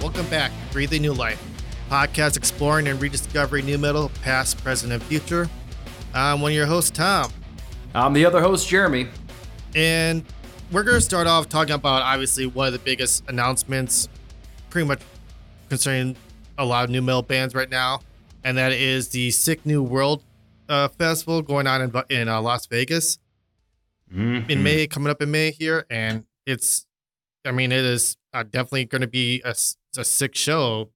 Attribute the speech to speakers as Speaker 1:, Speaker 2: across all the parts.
Speaker 1: Welcome back to Breathing New Life, podcast exploring and rediscovering nu metal, past, present, and future. I'm one of your hosts, Tom,
Speaker 2: I'm the other host, Jeremy.
Speaker 1: and we're going to start off talking about obviously one of the biggest announcements, pretty much concerning a lot of nu metal bands right now, and that is the Sick New World uh, Festival going on in, in uh, Las Vegas. in May, coming up in May here, and it's, I mean, it is uh, definitely going to be a sick show.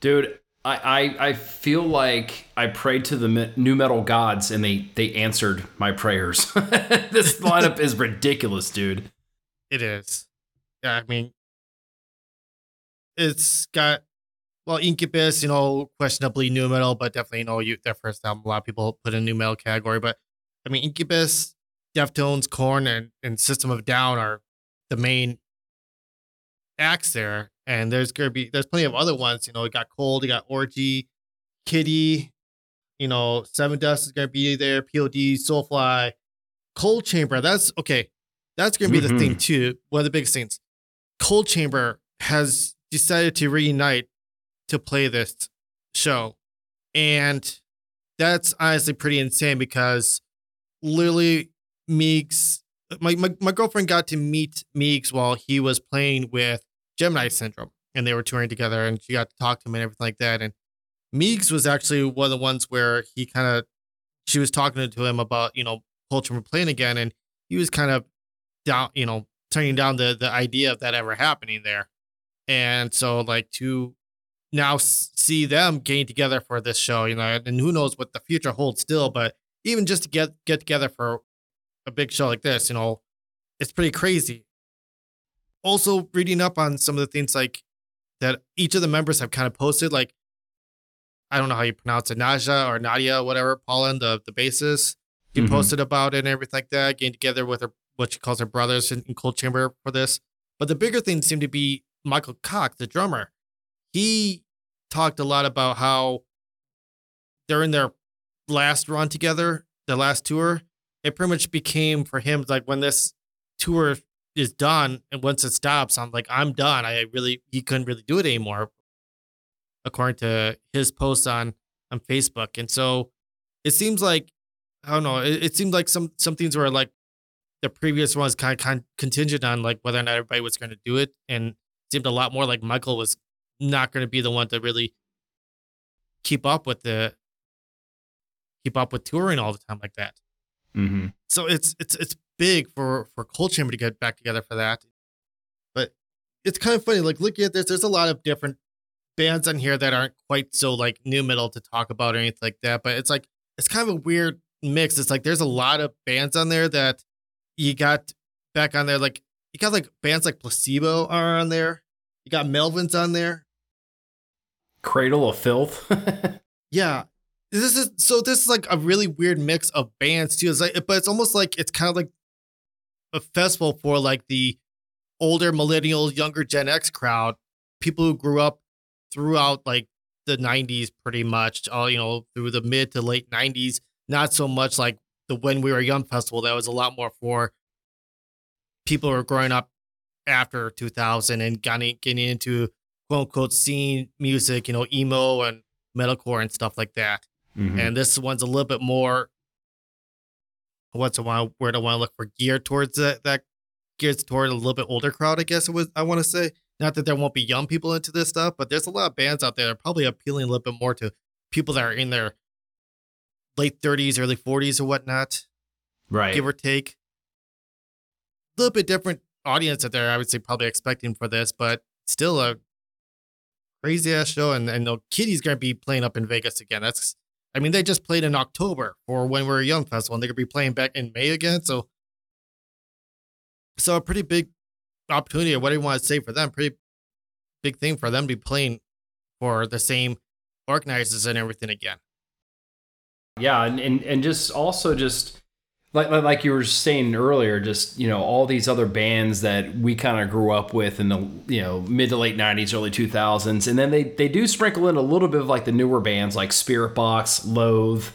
Speaker 2: Dude, I, I I feel like I prayed to the me- nu metal gods and they they answered my prayers. this lineup is ridiculous, dude.
Speaker 1: It is, yeah. I mean, it's got well, Incubus, you know, questionably nu metal, but definitely, you know, you their first album. A lot of people put in nu metal category, but I mean, Incubus, Deftones, Korn, and and System of Down are the main acts there, and there's gonna be there's plenty of other ones. You know, it got Cold, you got Orgy, Kittie, you know, Sevendust is gonna be there, POD, Soulfly, Coal Chamber. That's okay. That's gonna be the thing mm-hmm. too. One of the biggest things. Coal Chamber has decided to reunite to play this show, and that's honestly pretty insane because literally Meegs my, my, my girlfriend got to meet Meegs while he was playing with Gemini Syndrome and they were touring together and she got to talk to him and everything like that. And Meegs was actually one of the ones where he kind of she was talking to him about, you know, culture from playing again and he was kind of down, you know, turning down the the idea of that ever happening there. And so like to now see them getting together for this show, you know, and who knows what the future holds still, but even just to get get together for a big show like this, you know, it's pretty crazy. Also, reading up on some of the things like that each of the members have kind of posted, like I don't know how you pronounce it, Naja or Nadia, whatever, Paulin, the the bassist, he
Speaker 2: Mhm.
Speaker 1: posted about it and everything like that, getting together with her what she calls her brothers in, in Coal Chamber for this. But the bigger thing seemed to be Michael Cox, the drummer. He talked a lot about how during their last run together, the last tour, it pretty much became for him like when this tour is done and once it stops, I'm like, I'm done. I really he couldn't really do it anymore, according to his post on on Facebook. And so it seems like I don't know. It, it seemed like some some things were like the previous ones kind of, kind of contingent on like whether or not everybody was going to do it, and it seemed a lot more like Michael was not going to be the one to really keep up with the keep up with touring all the time like that.
Speaker 2: Mm-hmm.
Speaker 1: So it's it's it's big for for Coal Chamber to get back together for that. But it's kind of funny, like looking at this, there's a lot of different bands on here that aren't quite so like nu metal to talk about or anything like that. But it's like it's kind of a weird mix. It's like there's a lot of bands on there that you got back on there. Like you got like bands like Placebo are on there. You got Melvins on there.
Speaker 2: Cradle of Filth.
Speaker 1: Yeah. This is so this is like a really weird mix of bands too. It's like but it's almost like it's kind of like a festival for like the older millennial, younger Gen X crowd, people who grew up throughout like the 90s pretty much, all you know, through the mid to late 90s, not so much like the When We Were Young festival that was a lot more for people who are growing up after 2000 and getting getting into quote unquote scene music, you know, emo and metalcore and stuff like that.
Speaker 2: Mhm.
Speaker 1: And this one's a little bit more. What's a while where do I want to look for gear towards that that geared toward a little bit older crowd, I guess it was I want to say. Not that there won't be young people into this stuff, but there's a lot of bands out there that are probably appealing a little bit more to people that are in their late 30s, early 40s or whatnot,
Speaker 2: right.
Speaker 1: give or take. A little bit different audience that they're, I would say, probably expecting for this, but still a crazy ass show. And and no, Kittie's gonna be playing up in Vegas again. That's, I mean, they just played in October for when we were a young festival, and they're gonna be playing back in May again. So, so a pretty big opportunity, or what do you want to say for them? Pretty big thing for them to be playing for the same organizers and everything again.
Speaker 2: Yeah, and, and and just also just like like you were saying earlier, just you know all these other bands that we kind of grew up with in the you know mid to late '90s, early 2000s, and then they they do sprinkle in a little bit of like the newer bands like Spiritbox, Loathe.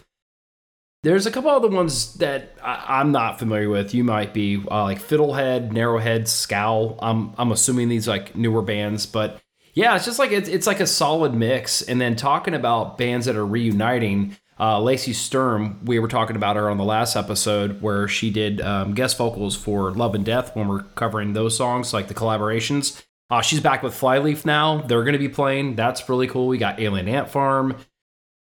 Speaker 2: There's a couple other ones that I, am not familiar with. You might be uh, like Fiddlehead, Narrowhead, Scowl. I'm I'm assuming these like newer bands, but yeah, it's just like it's it's like a solid mix. And then talking about bands that are reuniting uh, Lacey Sturm, we were talking about her on the last episode where she did um, guest vocals for Love and Death when we're covering those songs, like the collaborations. Uh, she's back with Flyleaf now. They're going to be playing. That's really cool. We got Alien Ant Farm,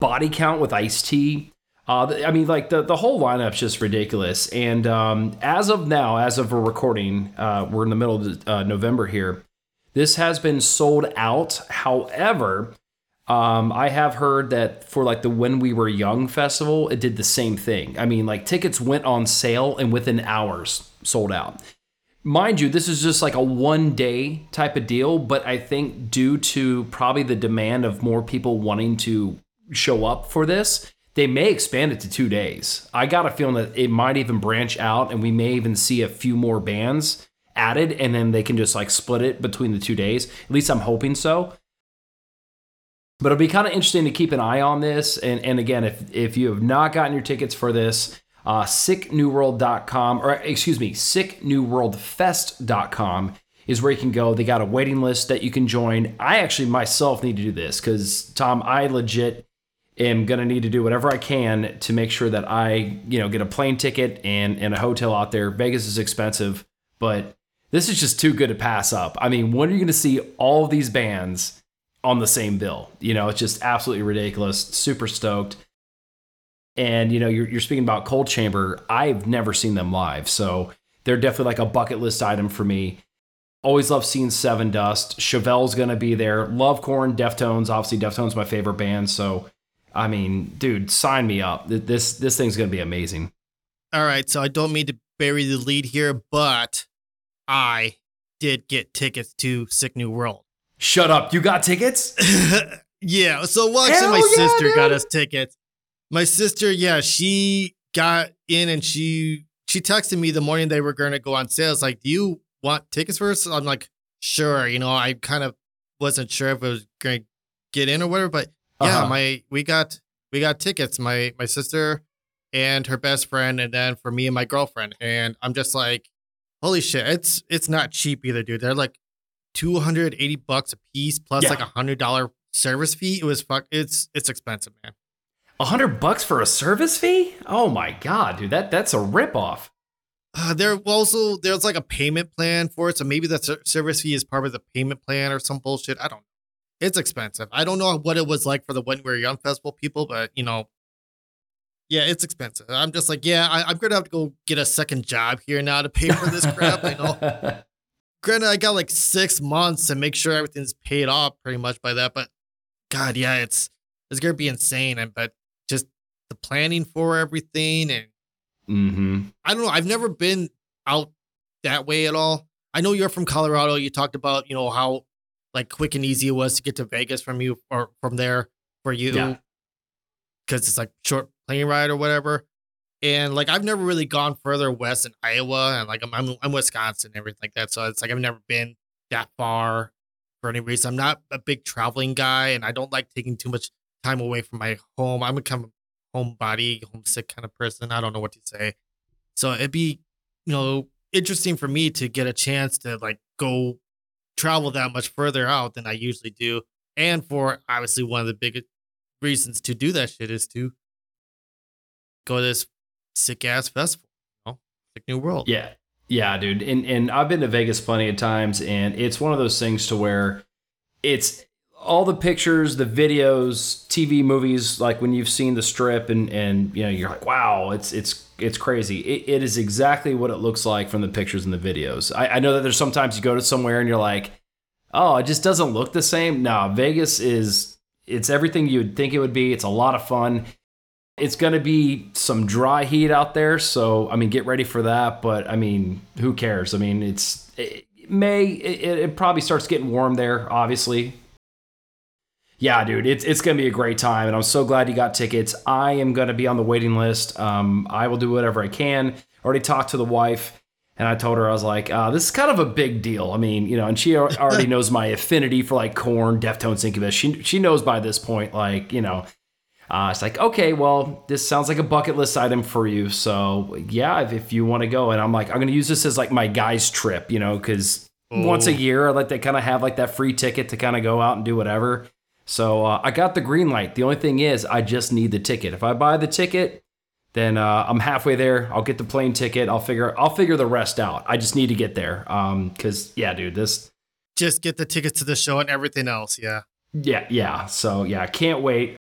Speaker 2: Body Count with Ice T. Uh, I mean, like the, the whole lineup's just ridiculous. And um, as of now, as of a recording, uh, we're in the middle of uh, November here. This has been sold out. However, um, I have heard that for like the When We Were Young festival, it did the same thing. I mean, like tickets went on sale and within hours sold out. Mind you, this is just like a one day type of deal, but I think due to probably the demand of more people wanting to show up for this, they may expand it to two days. I got a feeling that it might even branch out and we may even see a few more bands added and then they can just like split it between the two days. At least I'm hoping so. But it'll be kind of interesting to keep an eye on this. And, and again, if, if you have not gotten your tickets for this, uh, sicknewworld.com, or excuse me, sicknewworldfest.com is where you can go. They got a waiting list that you can join. I actually myself need to do this because, Tom, I legit am going to need to do whatever I can to make sure that I, you know, get a plane ticket and, and a hotel out there. Vegas is expensive, but this is just too good to pass up. I mean, when are you going to see all these bands on the same bill. You know, it's just absolutely ridiculous. Super stoked. And you know, you're, you're speaking about Coal Chamber. I've never seen them live, so they're definitely like a bucket list item for me. Always love seeing Sevendust. Chevelle's gonna be there. Love Korn, Deftones. Obviously, Deftones my favorite band. So, I mean, dude, sign me up. This this thing's gonna be amazing.
Speaker 1: All right, so I don't mean to bury the lead here, but I did get tickets to Sick New World.
Speaker 2: Shut up. You got tickets?
Speaker 1: yeah. So, well, actually, Hell my yeah, sister dude. got us tickets. My sister, yeah, she got in and she she texted me the morning they were going to go on sale. It's like, do you want tickets first? I'm like, sure. You know, I kind of wasn't sure if it was going to get in or whatever, but yeah, uh-huh. my we got we got tickets. My my sister and her best friend, and then for me and my girlfriend. And I'm just like, holy shit, it's it's not cheap either, dude. They're like 280 bucks a piece plus yeah. like a hundred dollar service fee. It was fuck. It's it's expensive, man.
Speaker 2: A hundred bucks for a service fee? Oh my god, dude, that that's a ripoff.
Speaker 1: Uh, there also there's like a payment plan for it, so maybe the service fee is part of the payment plan or some bullshit. I don't. It's expensive. I don't know what it was like for the When We Were Young festival people, but you know, yeah, it's expensive. I'm just like, yeah, I, am gonna have to go get a second job here now to pay for this crap. I know. granted, I got like six months to make sure everything's paid off pretty much by that. But God, yeah, it's it's gonna be insane. And but just the planning for everything and
Speaker 2: mm-hmm.
Speaker 1: I don't know. I've never been out that way at all. I know you're from Colorado. You talked about you know how like quick and easy it was to get to Vegas from you or from there for you because yeah. it's like short plane ride or whatever. And like I've never really gone further west in Iowa, and like I'm I'm, I'm Wisconsin and everything like that. So it's like I've never been that far for any reason. I'm not a big traveling guy, and I don't like taking too much time away from my home. I'm a kind of homebody, homesick kind of person. I don't know what to say. So it'd be, you know, interesting for me to get a chance to like go travel that much further out than I usually do. And for obviously one of the biggest reasons to do that shit is to go to this sick ass festival. Know? Sick New World.
Speaker 2: Yeah. Yeah, dude. And and I've been to Vegas plenty of times and it's one of those things to where it's all the pictures, the videos, TV movies, like when you've seen the strip and and you know, you're like, wow, it's it's it's crazy. It, it is exactly what it looks like from the pictures and the videos. I, I know that there's sometimes you go to somewhere and you're like, oh, it just doesn't look the same. No, Vegas is it's everything you would think it would be. It's a lot of fun. It's going to be some dry heat out there, so I mean, get ready for that. But I mean, who cares? I mean, it's it May. It, it probably starts getting warm there, obviously. yeah, dude, it's it's gonna be a great time, and I'm so glad you got tickets. I am gonna be on the waiting list. Um, I will do whatever I can. Already talked to the wife, and I told her I was like, uh, this is kind of a big deal. I mean, you know, and she already knows my affinity for like Korn, Deftones, Incubus. She she knows by this point, like you know. Uh, it's like, okay, well, this sounds like a bucket list item for you. So, yeah, if, if you want to go. And I'm like, I'm going to use this as like my guy's trip, you know, because once a year, I like to kind of have like that free ticket to kind of go out and do whatever. So uh, I got the green light. The only thing is, I just need the ticket. If I buy the ticket, then uh, I'm halfway there. I'll get the plane ticket. I'll figure I'll figure the rest out. I just need to get there. Um, because yeah, dude, this
Speaker 1: just get the tickets to the show and everything else. Yeah.
Speaker 2: Yeah, yeah. So yeah, I can't wait.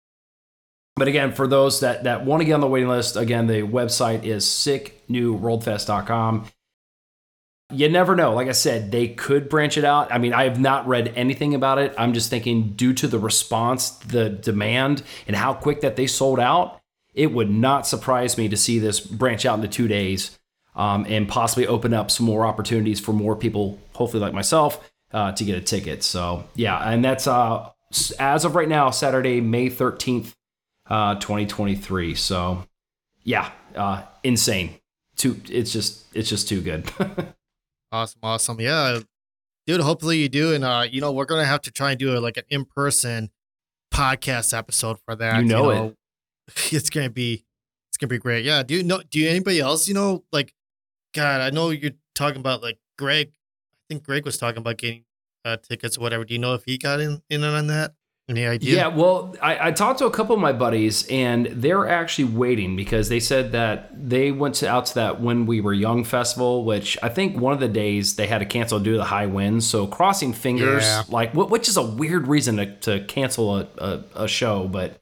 Speaker 2: But again, for those that that want to get on the waiting list, again, the website is sicknewworldfest.com. You never know. Like I said, they could branch it out. I mean, I have not read anything about it. I'm just thinking, due to the response, the demand, and how quick that they sold out, it would not surprise me to see this branch out into two days um, and possibly open up some more opportunities for more people, hopefully like myself, uh, to get a ticket. So yeah, and that's uh, as of right now, Saturday, May 13th, uh, 2023. So yeah, uh, insane. Too, it's just it's just too good.
Speaker 1: awesome, awesome. Yeah, dude. Hopefully you do, and uh, you know we're gonna have to try and do a, like an in person podcast episode for that.
Speaker 2: You know, you know, it.
Speaker 1: It's gonna be it's gonna be great. Yeah. Do you know? Do you anybody else? You know, like, God, I know you're talking about like Greg. I think Greg was talking about getting uh, tickets or whatever. Do you know if he got in in on that? Any idea?
Speaker 2: Yeah, well, I, I, talked to a couple of my buddies, and they're actually waiting because they said that they went to, out to that When We Were Young festival, which I think one of the days they had to cancel due to the high winds. So crossing fingers, yeah. like which is a weird reason to, to cancel a, a, a show, but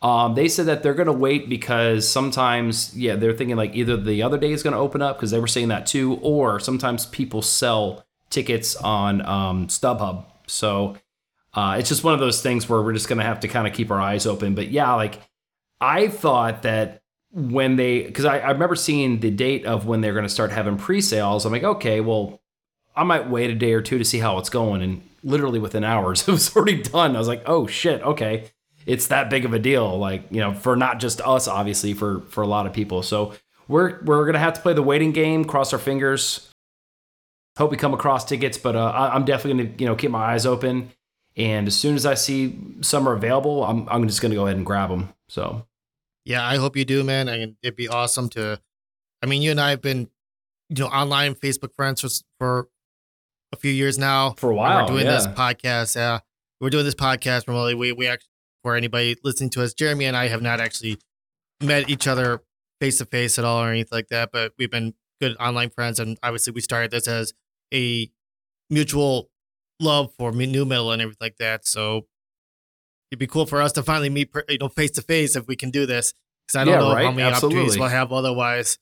Speaker 2: um, they said that they're going to wait because sometimes, yeah, they're thinking like either the other day is going to open up because they were saying that too, or sometimes people sell tickets on um, StubHub. So uh, it's just one of those things where we're just going to have to kind of keep our eyes open. But yeah, like I thought that when they, because I, I remember seeing the date of when they're going to start having pre sales. I'm like, okay, well, I might wait a day or two to see how it's going. And literally within hours, it was already done. I was like, oh shit, okay. It's that big of a deal, like you know, for not just us, obviously, for for a lot of people. So we're we're gonna have to play the waiting game, cross our fingers, hope we come across tickets. But uh, I'm definitely gonna you know keep my eyes open and as soon as I see some are available, I'm I'm just gonna go ahead and grab them. So,
Speaker 1: yeah, I hope you do, man. And it'd be awesome to. I mean, you and I have been, you know, online Facebook friends for, for a few years now.
Speaker 2: For a while,
Speaker 1: we're doing
Speaker 2: yeah.
Speaker 1: this podcast. Yeah, we're doing this podcast remotely. We we actually, for anybody listening to us, Jeremy and I have not actually met each other face to face at all or anything like that. But we've been good online friends, and obviously we started this as a mutual love for nu metal and everything like that. So it'd be cool for us to finally meet, you know, face to face if we can do this. Because I don't yeah, know right? how many Absolutely. opportunities we'll have otherwise.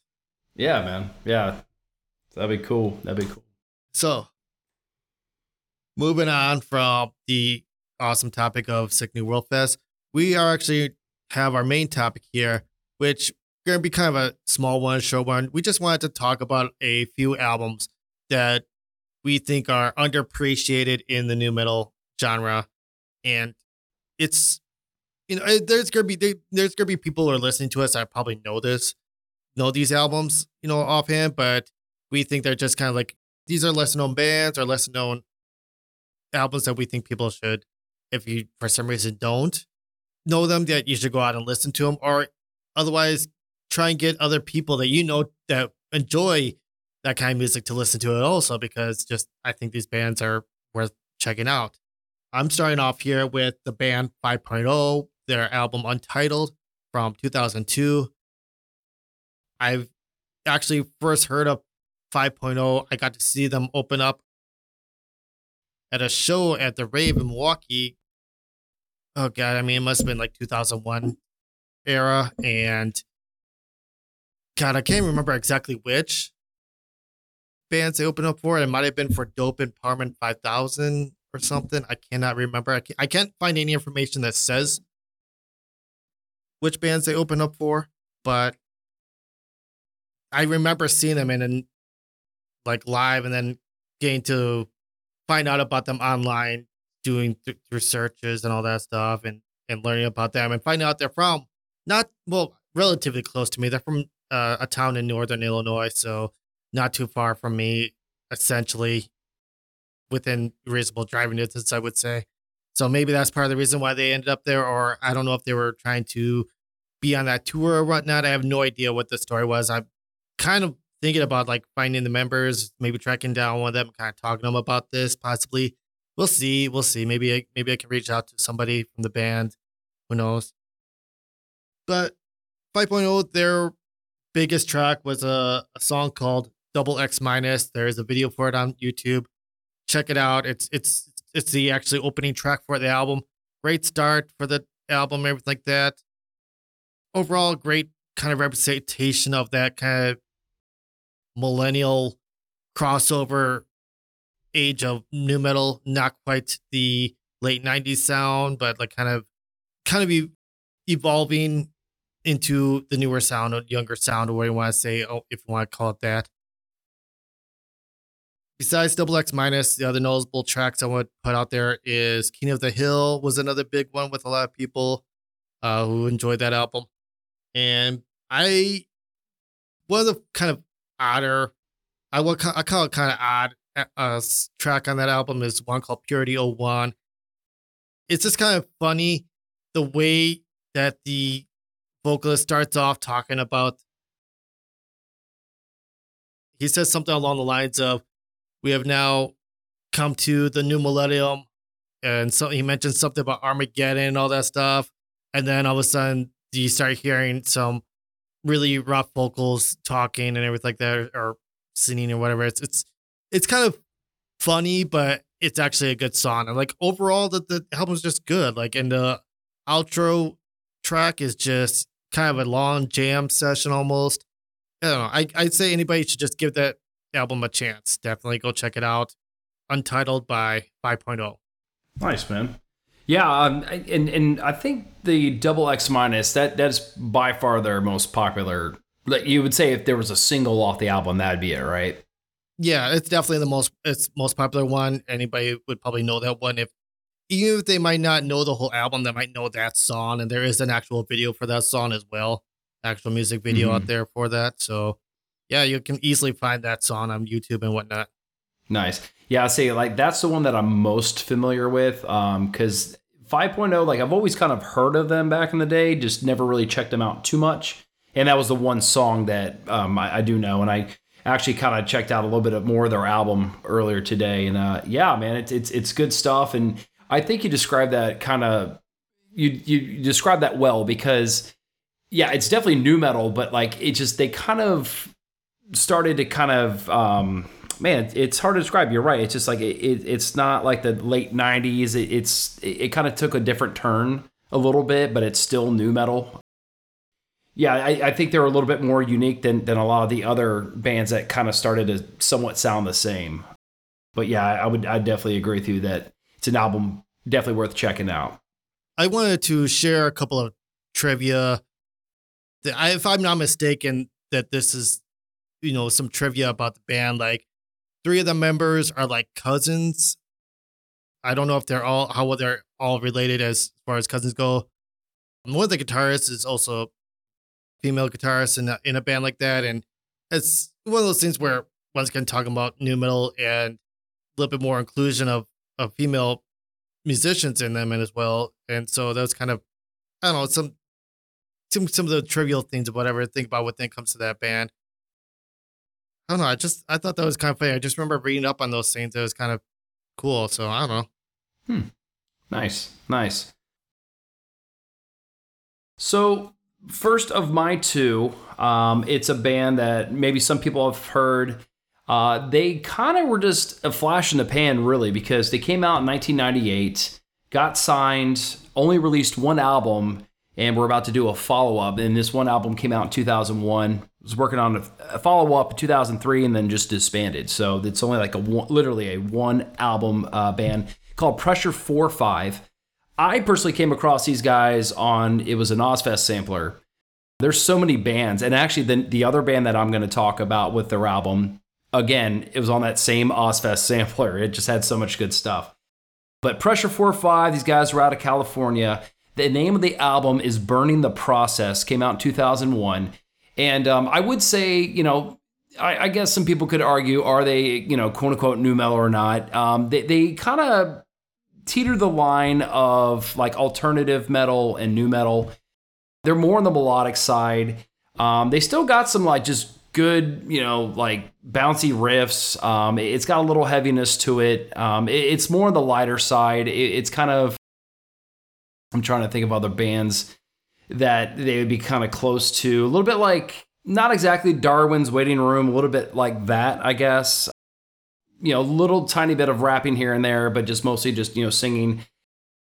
Speaker 2: Yeah, man. Yeah, that'd be cool. That'd be cool.
Speaker 1: So, moving on from the awesome topic of Sick New World Fest, we are actually have our main topic here, which going to be kind of a small one, short one. We just wanted to talk about a few albums that we think are underappreciated in the nu metal genre, and it's you know there's gonna be there's gonna be people who are listening to us I probably know this, know these albums, you know offhand, but we think they're just kind of like these are less known bands or less known albums that we think people should, if you for some reason don't know them, that you should go out and listen to them, or otherwise try and get other people that you know that enjoy that kind of music to listen to it also because just I think these bands are worth checking out. I'm starting off here with the band 5.0, their album Untitled from 2002. I've actually first heard of 5.0. I got to see them open up at a show at the Rave in Milwaukee. Oh god, I mean it must have been like 2001 era and god, I can't remember exactly which bands they opened up for. It might have been for Dope Empowerment 5000 or something. I cannot remember. I can't, I can't find any information that says which bands they opened up for, but I remember seeing them and then like live and then getting to find out about them online doing th- searches and all that stuff and and learning about them and finding out they're from not well relatively close to me. They're from uh, a town in northern Illinois, so not too far from me, essentially within reasonable driving distance, I would say. So maybe that's part of the reason why they ended up there, or I don't know if they were trying to be on that tour or whatnot. I have no idea what the story was. I'm kind of thinking about like finding the members, maybe tracking down one of them, kind of talking to them about this, possibly. We'll see. We'll see. Maybe I, maybe I can reach out to somebody from the band. Who knows? But 5.0, their biggest track was a, a song called Double X Minus. There's a video for it on YouTube. Check it out. It's it's it's the actually opening track for the album. Great start for the album, everything like that. Overall, great kind of representation of that kind of millennial crossover age of nu metal. Not quite the late '90s sound, but like kind of kind of e- evolving into the newer sound, or younger sound, or what you want to say, oh, if you want to call it that. Besides Double X Minus, the other notable tracks I to put out there is King of the Hill was another big one with a lot of people uh, who enjoyed that album. And I, one of the kind of odder, I would I call it kind of odd uh, track on that album is one called Purity 01. It's just kind of funny the way that the vocalist starts off talking about. He says something along the lines of, "We have now come to the new millennium," and so he mentioned something about Armageddon and all that stuff. And then all of a sudden, you start hearing some really rough vocals talking and everything like that, or singing or whatever. It's it's it's kind of funny, but it's actually a good song. And like overall, the the album's just good. Like, and the outro track is just kind of a long jam session almost. I don't know. I, I'd say anybody should just give that album a chance. Definitely go check it out. Untitled by 5.0.
Speaker 2: Nice, man. Yeah, um, and and I think the Double X minus that that's by far their most popular. Like you would say, if there was a single off the album, that'd be it, right?
Speaker 1: Yeah, it's definitely the most it's most popular one. Anybody would probably know that one if even if they might not know the whole album, they might know that song. And there is an actual video for that song as well, actual music video mm-hmm. out there for that. So yeah, you can easily find that song on YouTube and whatnot.
Speaker 2: Nice. Yeah, I say like that's the one that I'm most familiar with. Um, because 5.0, like I've always kind of heard of them back in the day, just never really checked them out too much. And that was the one song that um, I, I do know. And I actually kind of checked out a little bit of more of their album earlier today. And uh, yeah, man, it's it's it's good stuff. And I think you described that kind of you you described that well because yeah, it's definitely nu metal, but like it just they kind of started to kind of um man, it's hard to describe. You're right. It's just like it, it it's not like the late '90s. It, it's it, it kind of took a different turn a little bit, but it's still nu metal. Yeah, I, I, think they're a little bit more unique than than a lot of the other bands that kind of started to somewhat sound the same. But yeah, I would I definitely agree with you that it's an album definitely worth checking out.
Speaker 1: I wanted to share a couple of trivia. That I, if I'm not mistaken, that this is, you know, some trivia about the band. Like three of the members are like cousins. I don't know if they're all how well they're all related as far as cousins go. One of the guitarists is also female guitarist in a, in a band like that, and it's one of those things where once again talking about nu metal and a little bit more inclusion of of female musicians in them and as well. And so that's kind of I don't know some some some of the trivial things of whatever I think about when it comes to that band. I don't know. I just I thought that was kind of funny. I just remember reading up on those things. It was kind of cool. So I don't know.
Speaker 2: Hmm. Nice, nice. So first of my two, um, it's a band that maybe some people have heard. Uh, they kind of were just a flash in the pan, really, because they came out in 1998, got signed, only released one album, and we're about to do a follow up. And this one album came out in 2001. Was working on a follow up in 2003, and then just disbanded. So it's only like a one, literally a one album uh, band called Pressure Four Five. I personally came across these guys on it was an Ozzfest sampler. There's so many bands, and actually the the other band that I'm going to talk about with their album again, it was on that same Ozzfest sampler. It just had so much good stuff. But Pressure 4 5, these guys were out of California. The name of the album is Burning the Process, came out in 2001. And um, I would say, you know, I, I, guess some people could argue, are they, you know, quote unquote nu metal or not? Um, they they kind of teeter the line of like alternative metal and nu metal. They're more on the melodic side. Um, they still got some like just good, you know, like bouncy riffs. Um, it's got a little heaviness to it. Um, it it's more on the lighter side. It, it's kind of, I'm trying to think of other bands that they would be kind of close to. A little bit like, not exactly Darwin's Waiting Room, a little bit like that, I guess. You know, a little tiny bit of rapping here and there, but just mostly just, you know, singing.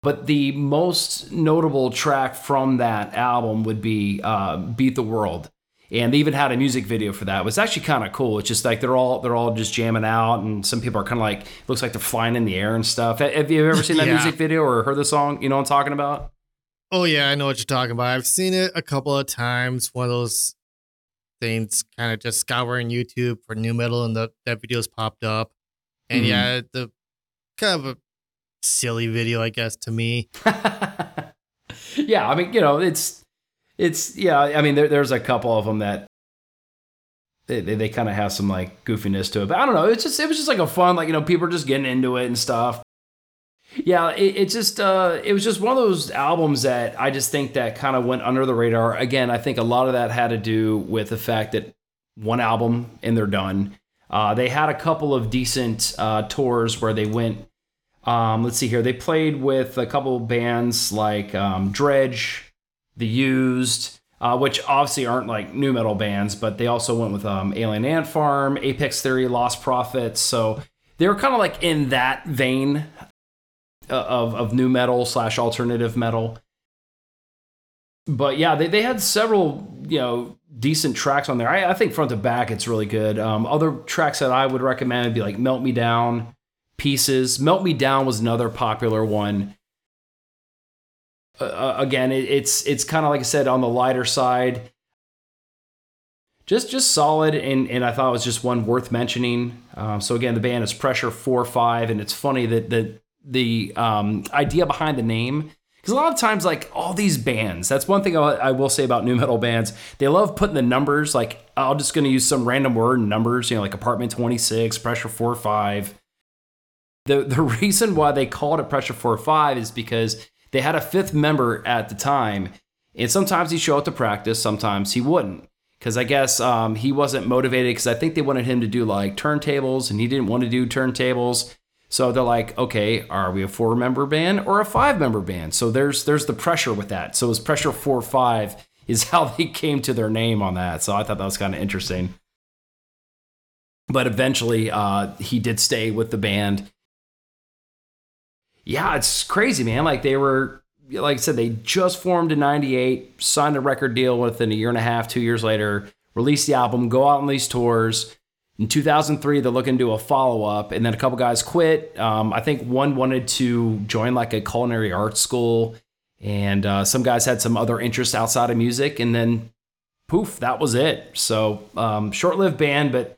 Speaker 2: But the most notable track from that album would be uh, Beat the World and they even had a music video for that. It was actually kind of cool. It's just like they're all they're all just jamming out, and some people are kind of like looks like they're flying in the air and stuff. Have you ever seen that yeah. music video or heard the song? You know what I'm talking about?
Speaker 1: Oh yeah, I know what you're talking about. I've seen it a couple of times. One of those things, kind of just scouring YouTube for nu metal, and the that videos popped up. And mm-hmm. yeah, the kind of a silly video, I guess, to me.
Speaker 2: yeah, I mean, you know, it's it's yeah. I mean, there, there's a couple of them that they, they, they kind of have some like goofiness to it, but I don't know. It's just it was just like a fun like you know people are just getting into it and stuff. Yeah, it, it just uh, it was just one of those albums that I just think that kind of went under the radar. Again, I think a lot of that had to do with the fact that one album and they're done. Uh, they had a couple of decent uh, tours where they went. Um, let's see here. They played with a couple bands like um, Dredg, the Used, uh, which obviously aren't like new metal bands, but they also went with um, Alien Ant Farm, Apex Theory, Lostprophets. So they were kind of like in that vein of of nu metal slash alternative metal. But yeah, they, they had several you know decent tracks on there. I, I think front to back it's really good. Um, other tracks that I would recommend would be like Melt Me Down, Pieces. Melt Me Down was another popular one. Uh, uh, again, it, it's it's kind of like I said on the lighter side. Just just solid, and and I thought it was just one worth mentioning. Um, so again, the band is Pressure Four Five, and it's funny that the the um, idea behind the name because a lot of times like all these bands that's one thing I, will say about nu metal bands they love putting the numbers like i'm just going to use some random word numbers you know like apartment 26 pressure 4 5 the, the reason why they called it pressure 4 5 is because they had a fifth member at the time, and sometimes he'd show up to practice, sometimes he wouldn't. Because I guess um, he wasn't motivated because I think they wanted him to do like turntables and he didn't want to do turntables. So they're like, okay, are we a four member band or a five member band? So there's there's the pressure with that. So it's pressure four five is how they came to their name on that. So I thought that was kind of interesting. But eventually, uh, he did stay with the band yeah, it's crazy, man. Like they were, like I said, they just formed in '98, signed a record deal within a year and a half, two years later, released the album, go out on these tours. In 2003, they're looking to do a follow up, and then a couple guys quit. Um, I think one wanted to join like a culinary arts school, and uh, some guys had some other interests outside of music, and then poof, that was it. So um, short lived band, but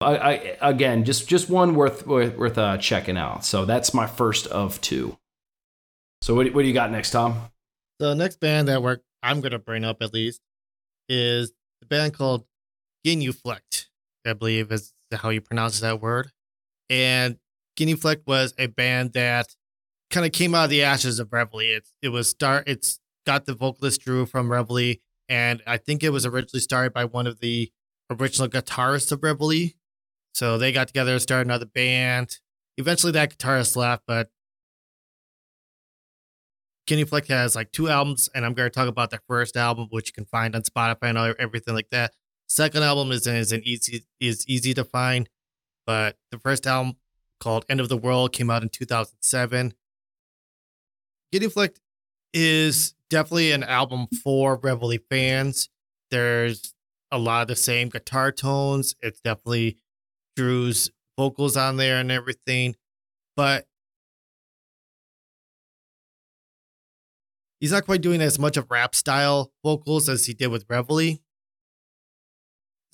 Speaker 2: I, I, again, just just one worth worth, worth uh, checking out. So that's my first of two. So what, what do you got next, Tom?
Speaker 1: The next band that we're I'm gonna bring up at least is the band called Genuflect. I believe is how you pronounce that word. And Genuflect was a band that kind of came out of the ashes of Reveille. It's it was start it's got the vocalist Drew from Reveille, and I think it was originally started by one of the original guitarists of Reveille, so they got together, and started another band. Eventually, that guitarist left, but Genuflect has like two albums, and I'm going to talk about their first album, which you can find on Spotify and everything like that. Second album is is an easy is easy to find, but the first album called End of the World came out in 2007. Genuflect is definitely an album for Reveille fans. There's a lot of the same guitar tones. It's definitely Drew's vocals on there and everything, but he's not quite doing as much of rap style vocals as he did with Reveille.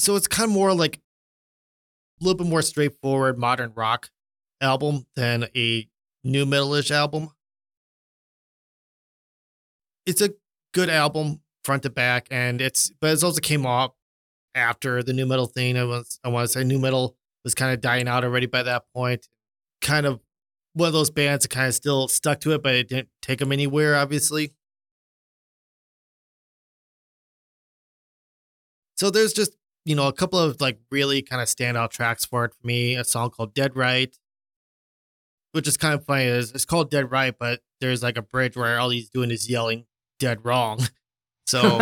Speaker 1: So it's kind of more like a little bit more straightforward modern rock album than a nu metalish album. It's a good album front to back, and it's but it's also came off after the nu metal thing. I was I want to say nu metal was kind of dying out already by that point. Kind of one of those bands that kind of still stuck to it, but it didn't take them anywhere, obviously. So there's just you know a couple of like really kind of standout tracks for it for me. A song called "Dead Right," which is kind of funny. It's, it's called "Dead Right," but there's like a bridge where all he's doing is yelling "Dead Wrong." So,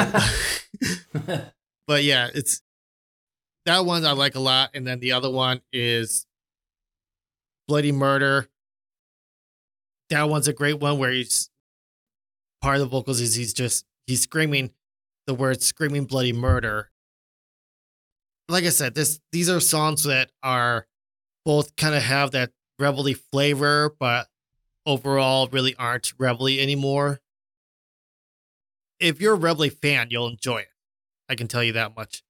Speaker 1: but yeah, it's that one I like a lot, and then the other one is "Bloody Murder." That one's a great one where he's part of the vocals is he's just he's screaming the word "screaming bloody murder," like I said, this these are songs that are both kind of have that reveille flavor, but overall really aren't reveille anymore. If you're a reveille fan, you'll enjoy it. I can tell you that much.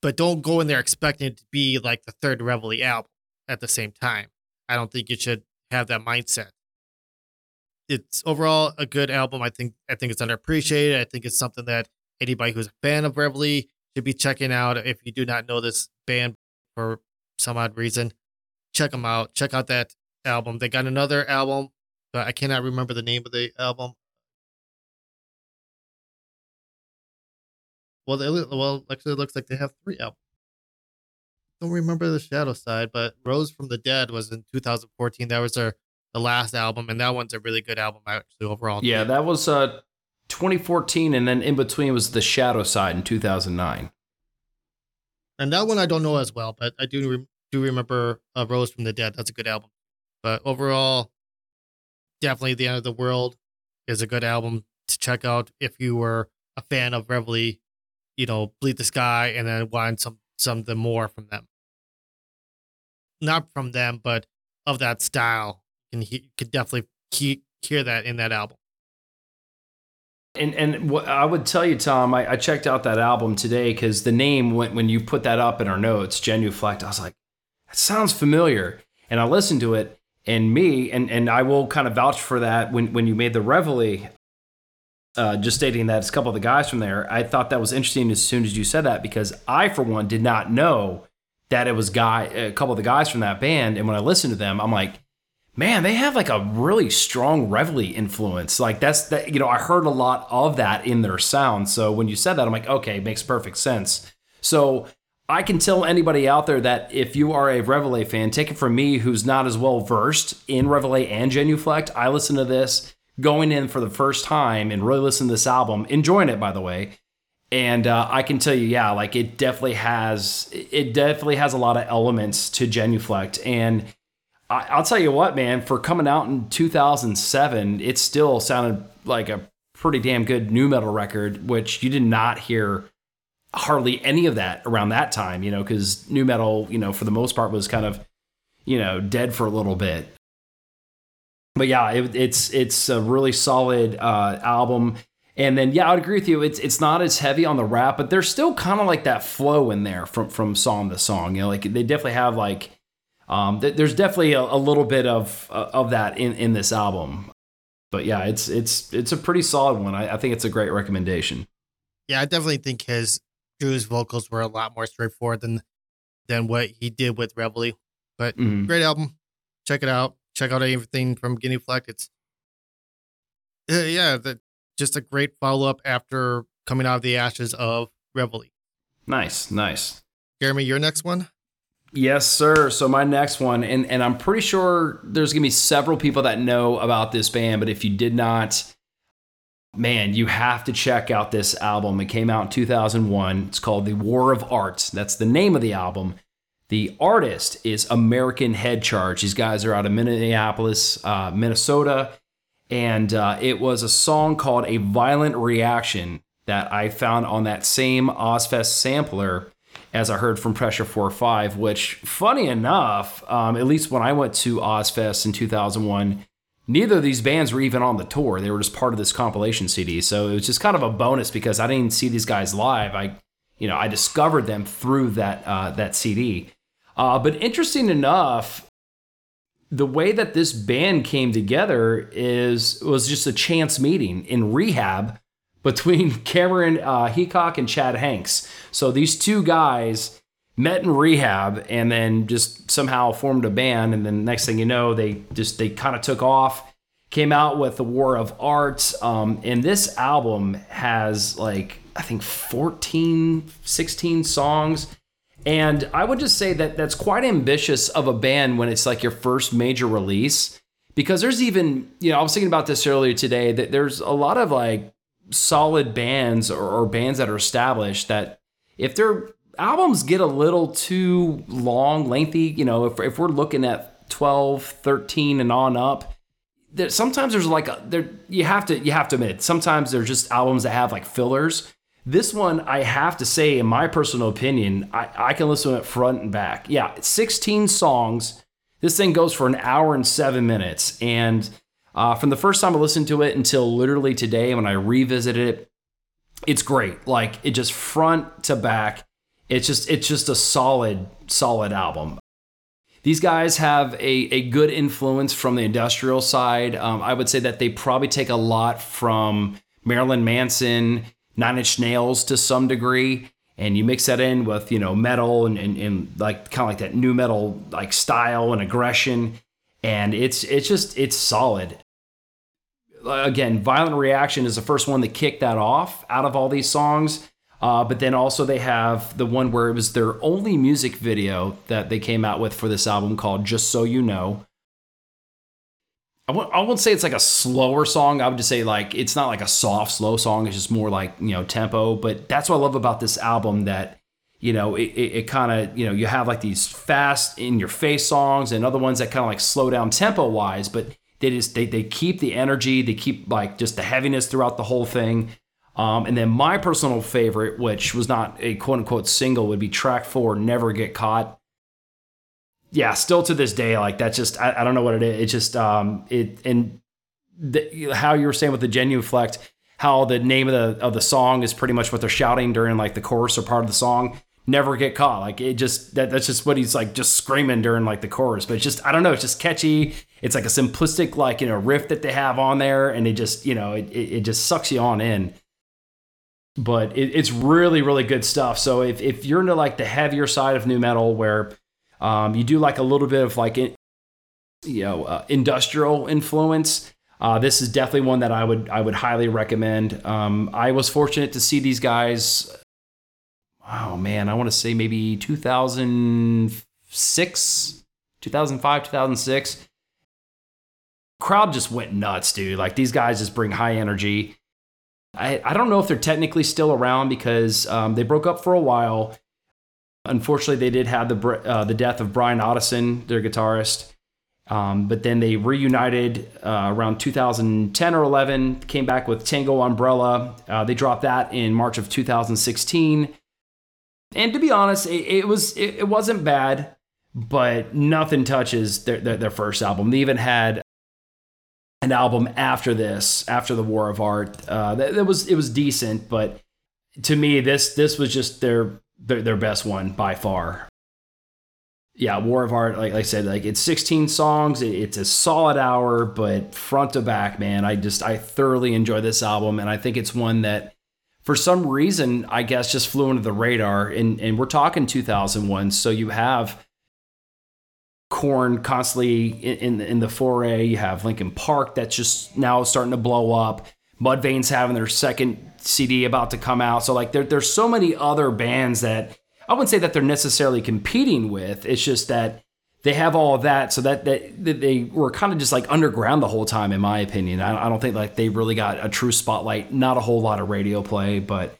Speaker 1: But don't go in there expecting it to be like the third reveille album at the same time. I don't think you should have that mindset. It's overall a good album. I think I think it's underappreciated. I think it's something that anybody who's a fan of Reveille should be checking out if you do not know this band for some odd reason. Check them out. Check out that album. They got another album, but I cannot remember the name of the album. Well, they, well, actually, it looks like they have three albums. Don't remember the Shadow Side, but Rose from the Dead was in 2014. That was their the last album, and that one's a really good album actually overall.
Speaker 2: Yeah, that was uh 2014, and then in between was the Shadow Side in 2009.
Speaker 1: And that one I don't know as well, but I do re- do remember uh, Rose from the Dead. That's a good album. But overall, definitely The End of the World is a good album to check out if you were a fan of Reveille, you know, Bleed the Sky, and then want some something more from them. Not from them, but of that style. And you could definitely hear that in that album.
Speaker 2: And and what I would tell you, Tom, I, I checked out that album today because the name when when you put that up in our notes, Genuflect, I was like, that sounds familiar. And I listened to it, and me and and I will kind of vouch for that when when you made the Reveille. Uh, just stating that it's a couple of the guys from there. I thought that was interesting as soon as you said that because I, for one, did not know that it was guy a couple of the guys from that band. And when I listened to them, I'm like, man, they have like a really strong Reveille influence. Like that's that, you know, I heard a lot of that in their sound. So when you said that, I'm like, okay, makes perfect sense. So I can tell anybody out there that if you are a Reveille fan, take it from me who's not as well versed in Reveille and Genuflect. I listen to this going in for the first time and really listen to this album, enjoying it by the way. And uh, I can tell you, yeah, like it definitely has, it definitely has a lot of elements to Genuflect, and I, will tell you what, man, for coming out in 2007, it still sounded like a pretty damn good nu metal record, which you did not hear hardly any of that around that time, you know, because nu metal, you know, for the most part was kind of, you know, dead for a little bit. But yeah, it, it's it's a really solid uh, album. And then yeah, I would agree with you. It's it's not as heavy on the rap, but there's still kind of like that flow in there from from song to song. You know, like they definitely have like um, th- there's definitely a, a, little bit of uh, of that in, in this album, but yeah, it's it's it's a pretty solid one. I, I think it's a great recommendation.
Speaker 1: Yeah, I definitely think his Drew's vocals were a lot more straightforward than than what he did with Reveille. But mm-hmm. great album. Check it out. Check out everything from Genuflect. It's uh, yeah, the, just a great follow up after coming out of the ashes of Reveille.
Speaker 2: Nice, nice.
Speaker 1: Jeremy, your next one.
Speaker 2: Yes, sir. So my next one, and, and I'm pretty sure there's gonna be several people that know about this band, but if you did not, man, you have to check out this album. It came out in 2001. It's called The War of Art. That's the name of the album. The artist is American Head Charge. These guys are out of Minneapolis, uh, Minnesota, and uh, it was a song called "A Violent Reaction" that I found on that same Ozzfest sampler as I heard from Pressure 4-5, which, funny enough, um, at least when I went to Ozzfest in 2001, neither of these bands were even on the tour. They were just part of this compilation CD. So it was just kind of a bonus because I didn't see these guys live. I, you know, I discovered them through that uh, that CD. Uh, but interesting enough, the way that this band came together is was just a chance meeting in rehab between Cameron uh, Heacock and Chad Hanks. So these two guys met in rehab and then just somehow formed a band. And then next thing you know, they just they kind of took off. Came out with the War of Art, um, and this album has like I think 14, 16 songs. And I would just say that that's quite ambitious of a band when it's like your first major release. Because there's even, you know, I was thinking about this earlier today that there's a lot of like solid bands or, or bands that are established that if their albums get a little too long, lengthy, you know, if, if we're looking at 12, 13 and on up, there, sometimes there's like a, there you have to you have to admit sometimes there's just albums that have like fillers this one, I have to say, in my personal opinion, I, I can listen to it front and back. Yeah, 16 songs. This thing goes for an hour and seven minutes. And uh, from the first time I listened to it until literally today when I revisited it, it's great. Like it just front to back. It's just it's just a solid solid album. These guys have a, a good influence from the industrial side. Um, I would say that they probably take a lot from Marilyn Manson Nine Inch Nails to some degree, and you mix that in with you know metal and, and, and like kind of like that nu metal like style and aggression, and it's it's just it's solid. Again, Violent Reaction is the first one that kicked that off out of all these songs. Uh, but then also they have the one where it was their only music video that they came out with for this album called Just So You Know. I won't, I won't say it's like a slower song. I would just say like it's not like a soft slow song. It's just more like you know tempo. But that's what I love about this album. That you know it, it, it kind of you know you have like these fast in your face songs and other ones that kind of like slow down tempo wise, but they just they they keep the energy. They keep like just the heaviness throughout the whole thing. Um, and then my personal favorite, which was not a quote unquote single, would be track four, Never Get Caught yeah, still to this day, like that's just I, I don't know what it is. It's just um it and the, how you were saying with the genuflect, how the name of the of the song is pretty much what they're shouting during like the chorus or part of the song. Never get caught. Like it just that that's just what he's like just screaming during like the chorus. But it's just I don't know. It's just catchy. It's like a simplistic like you know riff that they have on there, and it just you know it it, it just sucks you on in. But it, it's really really good stuff. So if if you're into like the heavier side of nu metal where um, you do like a little bit of like, you know, uh, industrial influence. Uh, this is definitely one that I would I would highly recommend. Um, I was fortunate to see these guys. Oh man, I want to say maybe 2006, 2005, 2006. Crowd just went nuts, dude. Like these guys just bring high energy. I, I don't know if they're technically still around because um, they broke up for a while Unfortunately, they did have the uh, the death of Bryan Ottoson, their guitarist. Um, but then they reunited uh, around 2010 or 11. Came back with Tango Umbrella. Uh, they dropped that in March of 2016. And to be honest, it, it was it, it, wasn't bad, but nothing touches their, their, their first album. They even had an album after this, after the War of Art. Uh, that, that was it was decent, but to me, this this was just their their, their best one by far. Yeah, War of Art, like, like I said, like it's 16 songs. it's a solid hour, but front to back, man, I just I thoroughly enjoy this album, and I think it's one that, for some reason, I guess just flew under the radar. And and we're talking 2001, so you have Korn constantly in, in, in the foray. You have Linkin Park that's just now starting to blow up. Mudvayne's having their second CD about to come out. So like there, there's so many other bands that I wouldn't say that they're necessarily competing with. It's just that they have all of that, so that, that, that they were kind of just like underground the whole time, in my opinion. I, I don't think like they really got a true spotlight. Not a whole lot of radio play, but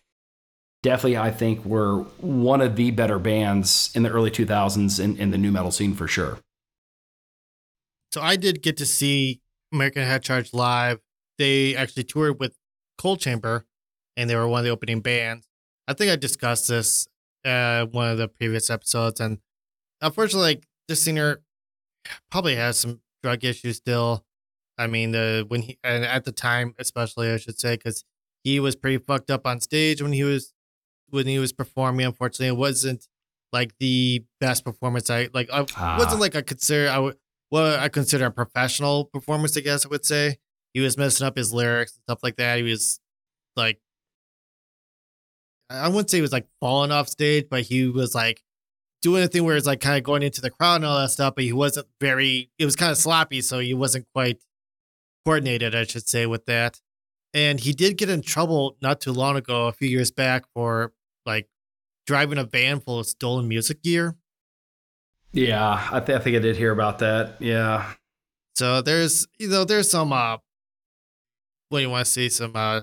Speaker 2: definitely I think we're one of the better bands in the early 2000s in, in the nu metal scene for sure.
Speaker 1: So I did get to see American Head Charge live. They actually toured with Coal Chamber and they were one of the opening bands. I think I discussed this uh one of the previous episodes, and unfortunately, like the singer probably has some drug issues still. I mean, the when he and at the time, especially I should say, because he was pretty fucked up on stage when he was when he was performing. Unfortunately, it wasn't like the best performance. I like I ah. wasn't like I consider I would what I consider a professional performance, I guess I would say. He was messing up his lyrics and stuff like that. He was like, I wouldn't say he was like falling off stage, but he was like doing a thing where it's like kind of going into the crowd and all that stuff, but he wasn't very, it was kind of sloppy. So he wasn't quite coordinated, I should say, with that. And he did get in trouble not too long ago, a few years back, for like driving a van full of stolen music gear.
Speaker 2: Yeah, I, th- I think I did hear about that. Yeah.
Speaker 1: So there's, you know, there's some, uh, what do you want to see? Some, uh,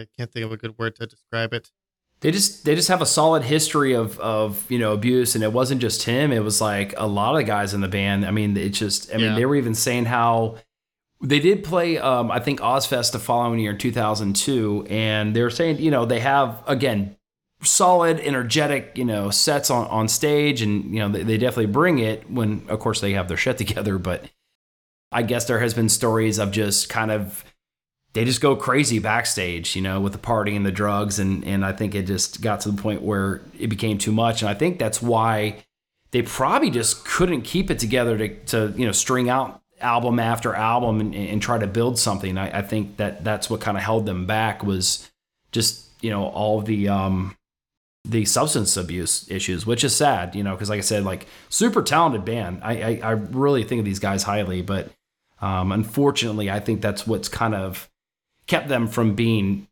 Speaker 1: I can't think of a good word to describe it.
Speaker 2: They just they just have a solid history of of you know abuse, and it wasn't just him. It was like a lot of guys in the band. I mean, it just I mean
Speaker 1: Yeah.
Speaker 2: they were even saying how they did play. Um, I think Ozzfest the following year in 2002, and they were saying you know they have again solid, energetic you know sets on on stage, and you know they, they definitely bring it when of course they have their shit together. But I guess there has been stories of just kind of they just go crazy backstage, you know, with the party and the drugs, and and I think it just got to the point where it became too much, and I think that's why they probably just couldn't keep it together to to you know string out album after album and, and try to build something. I, I think that that's what kind of held them back was just you know all the um the substance abuse issues, which is sad, you know, because like I said, like super talented band. I, I I really think of these guys highly, but um, unfortunately, I think that's what's kind of kept them from being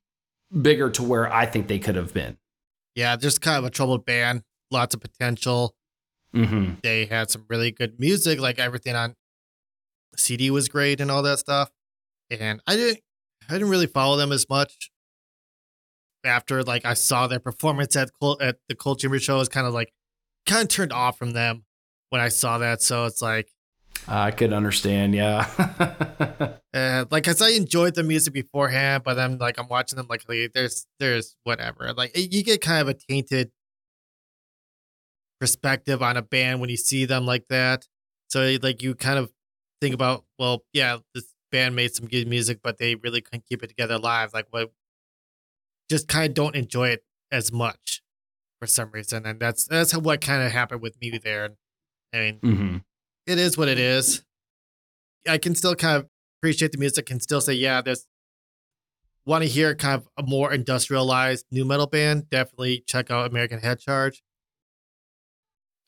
Speaker 2: bigger to where I think they could have been.
Speaker 1: Yeah, just kind of a troubled band, lots of potential.
Speaker 2: Mm-hmm.
Speaker 1: They had some really good music, like everything on CD was great and all that stuff. And I didn't, I didn't really follow them as much after like I saw their performance at Col- at the Coal Chamber show. I was kind of like, kind of turned off from them when I saw that. So it's like,
Speaker 2: I could understand, yeah.
Speaker 1: uh, like, cause I enjoyed the music beforehand, but then like I'm watching them like like, there's there's whatever. Like you get kind of a tainted perspective on a band when you see them like that. So like you kind of think about, well, yeah, this band made some good music, but they really couldn't keep it together live. Like what just kind of don't enjoy it as much for some reason. And that's that's what kind of happened with me there. I mean,
Speaker 2: mm-hmm.
Speaker 1: It is what it is. I can still kind of appreciate the music, can still say, yeah, there's want to hear kind of a more industrialized nu metal band, definitely check out American Head Charge.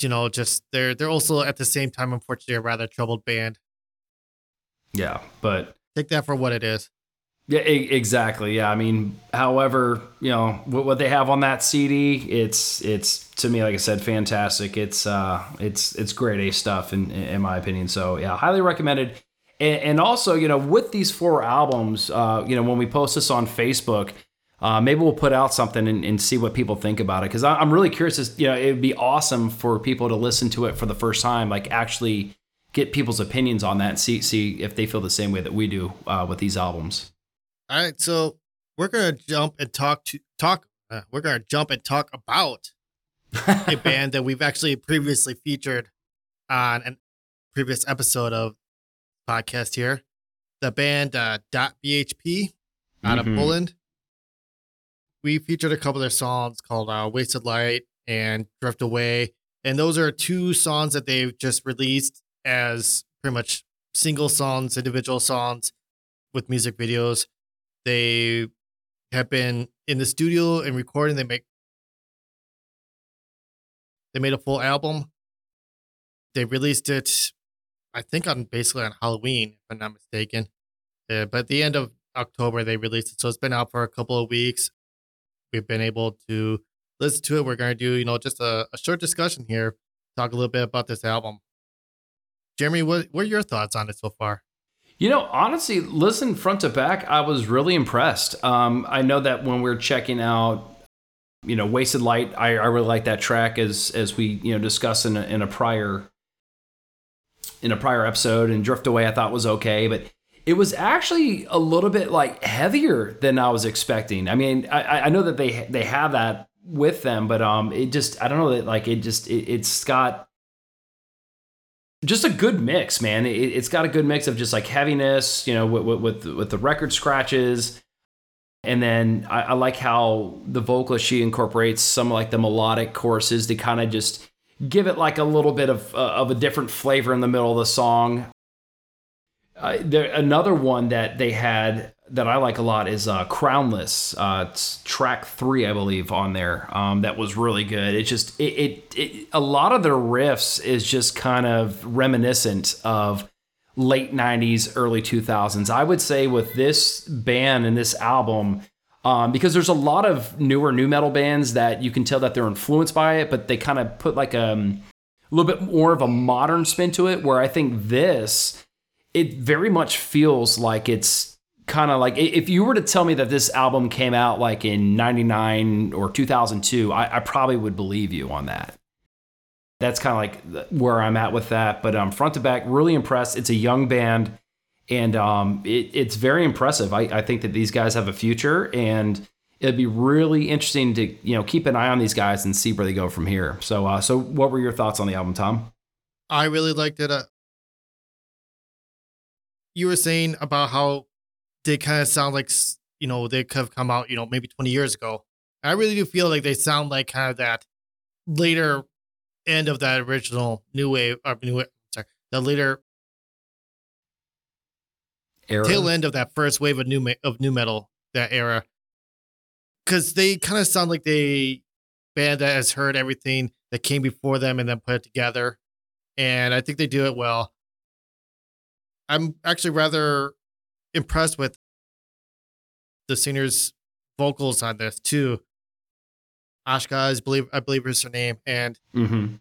Speaker 1: You know, just they're they're also at the same time, unfortunately, a rather troubled band.
Speaker 2: Yeah, but
Speaker 1: Take that for what it is.
Speaker 2: Yeah, exactly. Yeah, I mean, however, you know what, they have on that CD, it's it's to me, like I said, fantastic. It's uh, it's it's great A stuff in in my opinion. So yeah, highly recommended. And, and also, you know, with these four albums, uh, you know, when we post this on Facebook, uh, maybe we'll put out something and, and see what people think about it because I'm really curious. As, you know, it would be awesome for people to listen to it for the first time, like actually get people's opinions on that, and see see if they feel the same way that we do uh, with these albums.
Speaker 1: All right, so we're gonna jump and talk to talk. Uh, we're gonna jump and talk about a band that we've actually previously featured on a previous episode of podcast here. The band uh, Dot BHP out of
Speaker 2: Mhm.
Speaker 1: Poland. We featured a couple of their songs called uh, Wasted Light and Drift Away. And those are two songs that they've just released as pretty much single songs, individual songs with music videos. They have been in the studio and recording. They make they made a full album. They released it, I think, on basically on Halloween, if I'm not mistaken. Uh, but at the end of October, they released it, so it's been out for a couple of weeks. We've been able to listen to it. We're going to do, you know, just a, a short discussion here, talk a little bit about this album. Jeremy, what what are your thoughts on it so far?
Speaker 2: You know, honestly, listen front to back, I was really impressed. Um, I know that when we're checking out, you know, Wasted Light, I, I really like that track as as we you know discussed in a, in a prior in a prior episode, and Drift Away I thought was okay, but it was actually a little bit like heavier than I was expecting. I mean, I, I know that they they have that with them, but um, it just I don't know that like it just it, it's got just a good mix, man. It, it's got a good mix of just like heaviness, you know, with with, with the record scratches, and then I, I like how the vocalist she incorporates some like the melodic choruses to kind of just give it like a little bit of uh, of a different flavor in the middle of the song. Uh, there, another one that they had that I like a lot is uh, Crownless. Uh, it's track three, I believe, on there. Um, that was really good. It just it, it, it a lot of their riffs is just kind of reminiscent of late '90s, early 2000s. I would say with this band and this album. Um, because there's a lot of newer nu metal bands that you can tell that they're influenced by it, but they kind of put like a, um, a little bit more of a modern spin to it. Where I think this it very much feels like it's kind of like if you were to tell me that this album came out like in 99 or 2002 I, I probably would believe you on that. That's kind of like where i'm at with that but um, front to back really impressed. It's a young band and um, it, it's very impressive. I, I think that these guys have a future and it'd be really interesting to you know keep an eye on these guys and see where they go from here. So uh, so what were your thoughts on the album tom?
Speaker 1: I really liked it. Uh, you were saying about how they kind of sound like you know they could have come out you know maybe 20 years ago. I really do feel like they sound like kind of that later end of that original new wave or new wave, sorry the later era. tail end of that first wave of new of nu metal that era. Because they kind of sound like they band that has heard everything that came before them and then put it together and i think they do it well I'm actually rather impressed with the singer's vocals on this too. Ashka, I believe I believe is her name, and
Speaker 2: mm-hmm.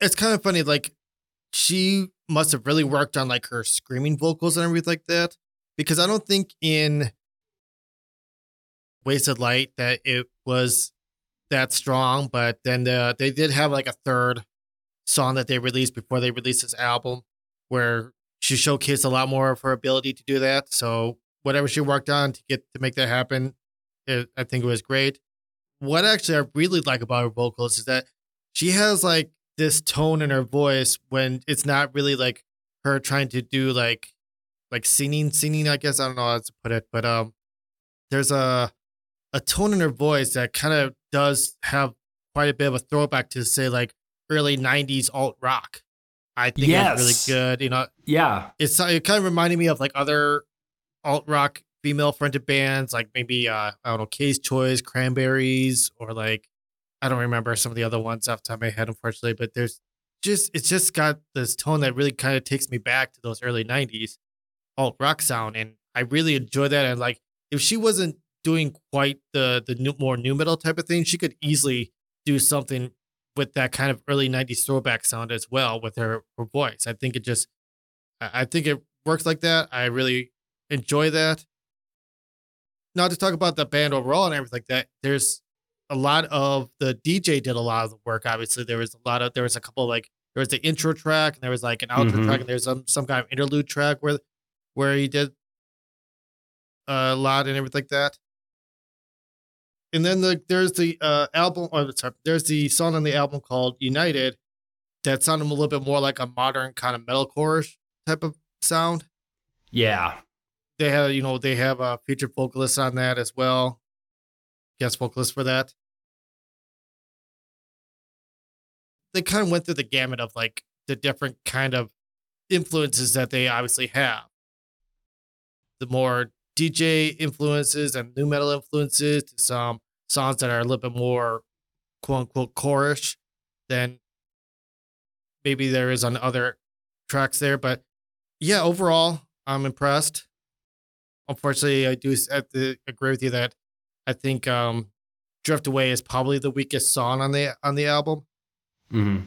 Speaker 1: it's kind of funny. Like she must have really worked on like her screaming vocals and everything like that, because I don't think in Wasted Light that it was that strong. But then the, they did have like a third song that they released before they released this album, where she showcased a lot more of her ability to do that. So whatever she worked on to get to make that happen, it, I think it was great. What actually I really like about her vocals is that she has like this tone in her voice when it's not really like her trying to do like like singing singing i guess i don't know how to put it but um there's a a tone in her voice that kind of does have quite a bit of a throwback to say like early '90s alt rock. I think yes. it's really good. You know,
Speaker 2: yeah,
Speaker 1: it's it kind of reminded me of like other alt rock female fronted bands, like maybe uh, I don't know, K's Choice, Cranberries, or like I don't remember some of the other ones off the top of my head, unfortunately. But there's just it's just got this tone that really kind of takes me back to those early '90s alt rock sound, and I really enjoy that. And like, if she wasn't doing quite the the new, more nu metal type of thing, she could easily do something with that kind of early 90s throwback sound as well with her, her voice. I think it just, I think it works like that. I really enjoy that. Not to talk about the band overall and everything like that, there's a lot of the DJ did a lot of the work. Obviously, there was a lot of, there was a couple like, there was the intro track and there was like an outro mm-hmm. track and there's some, some kind of interlude track where, where he did a lot and everything like that and then the, there's the uh, album. Oh, sorry, there's the song on the album called United that sounded a little bit more like a modern kind of metalcore type of sound.
Speaker 2: Yeah,
Speaker 1: they have you know they have a featured vocalist on that as well, guest vocalist for that. They kind of went through the gamut of like the different kind of influences that they obviously have. The more DJ influences and nu metal influences to some songs that are a little bit more quote unquote chorish than maybe there is on other tracks there. But yeah, overall, I'm impressed. Unfortunately, I do have to agree with you that I think um, "Drift Away" is probably the weakest song on the on the album.
Speaker 2: Mm-hmm.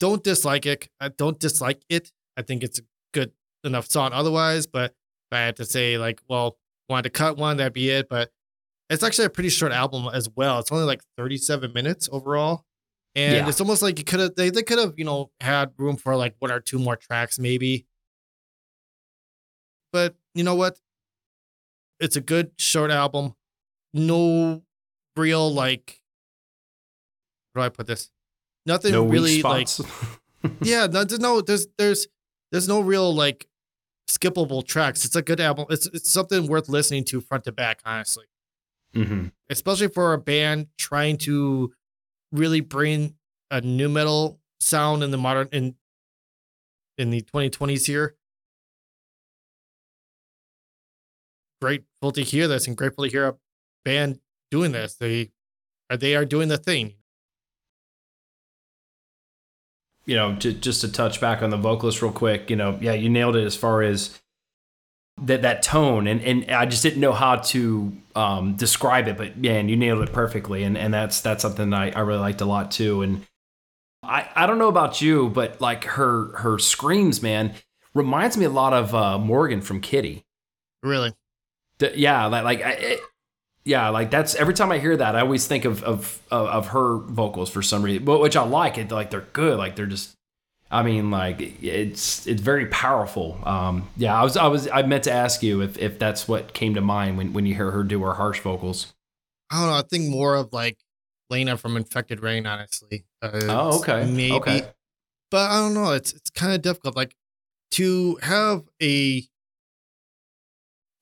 Speaker 1: Don't dislike it. I don't dislike it. I think it's a good enough song otherwise, but if I had to say like, well, wanted to cut one, that'd be it. But it's actually a pretty short album as well. It's only like 37 minutes overall. And yeah. it's almost like you could have they, they could have, you know, had room for like one or two more tracks, maybe. But you know what? It's a good short album. No real like how do I put this? Nothing no really like Yeah, no, there's no there's there's there's no real like skippable tracks. It's a good album. It's it's something worth listening to front to back, honestly.
Speaker 2: Mm-hmm.
Speaker 1: especially for a band trying to really bring a nu metal sound in the modern in in the 2020s here. Grateful to hear this and grateful to hear a band doing this. They are they are doing the thing.
Speaker 2: You know, to, just to touch back on the vocalist real quick, you know, yeah, you nailed it as far as that that tone and and I just didn't know how to um, describe it, but man, you nailed it perfectly, and and that's that's something I, I really liked a lot too. And I I don't know about you, but like her her screams, man, reminds me a lot of uh, Morgan from Kittie.
Speaker 1: Really,
Speaker 2: D- yeah, like like I, yeah, like that's every time I hear that, I always think of of of, of her vocals for some reason, but which I like. It like they're good, like they're just I mean, like it's it's very powerful. Um, yeah, I was I was I meant to ask you if if that's what came to mind when when you hear her do her harsh vocals.
Speaker 1: I don't know. I think more of like Lena from Infected Rain, honestly. Uh,
Speaker 2: Oh, okay,
Speaker 1: maybe,
Speaker 2: okay.
Speaker 1: but I don't know. It's it's kind of difficult. Like to have a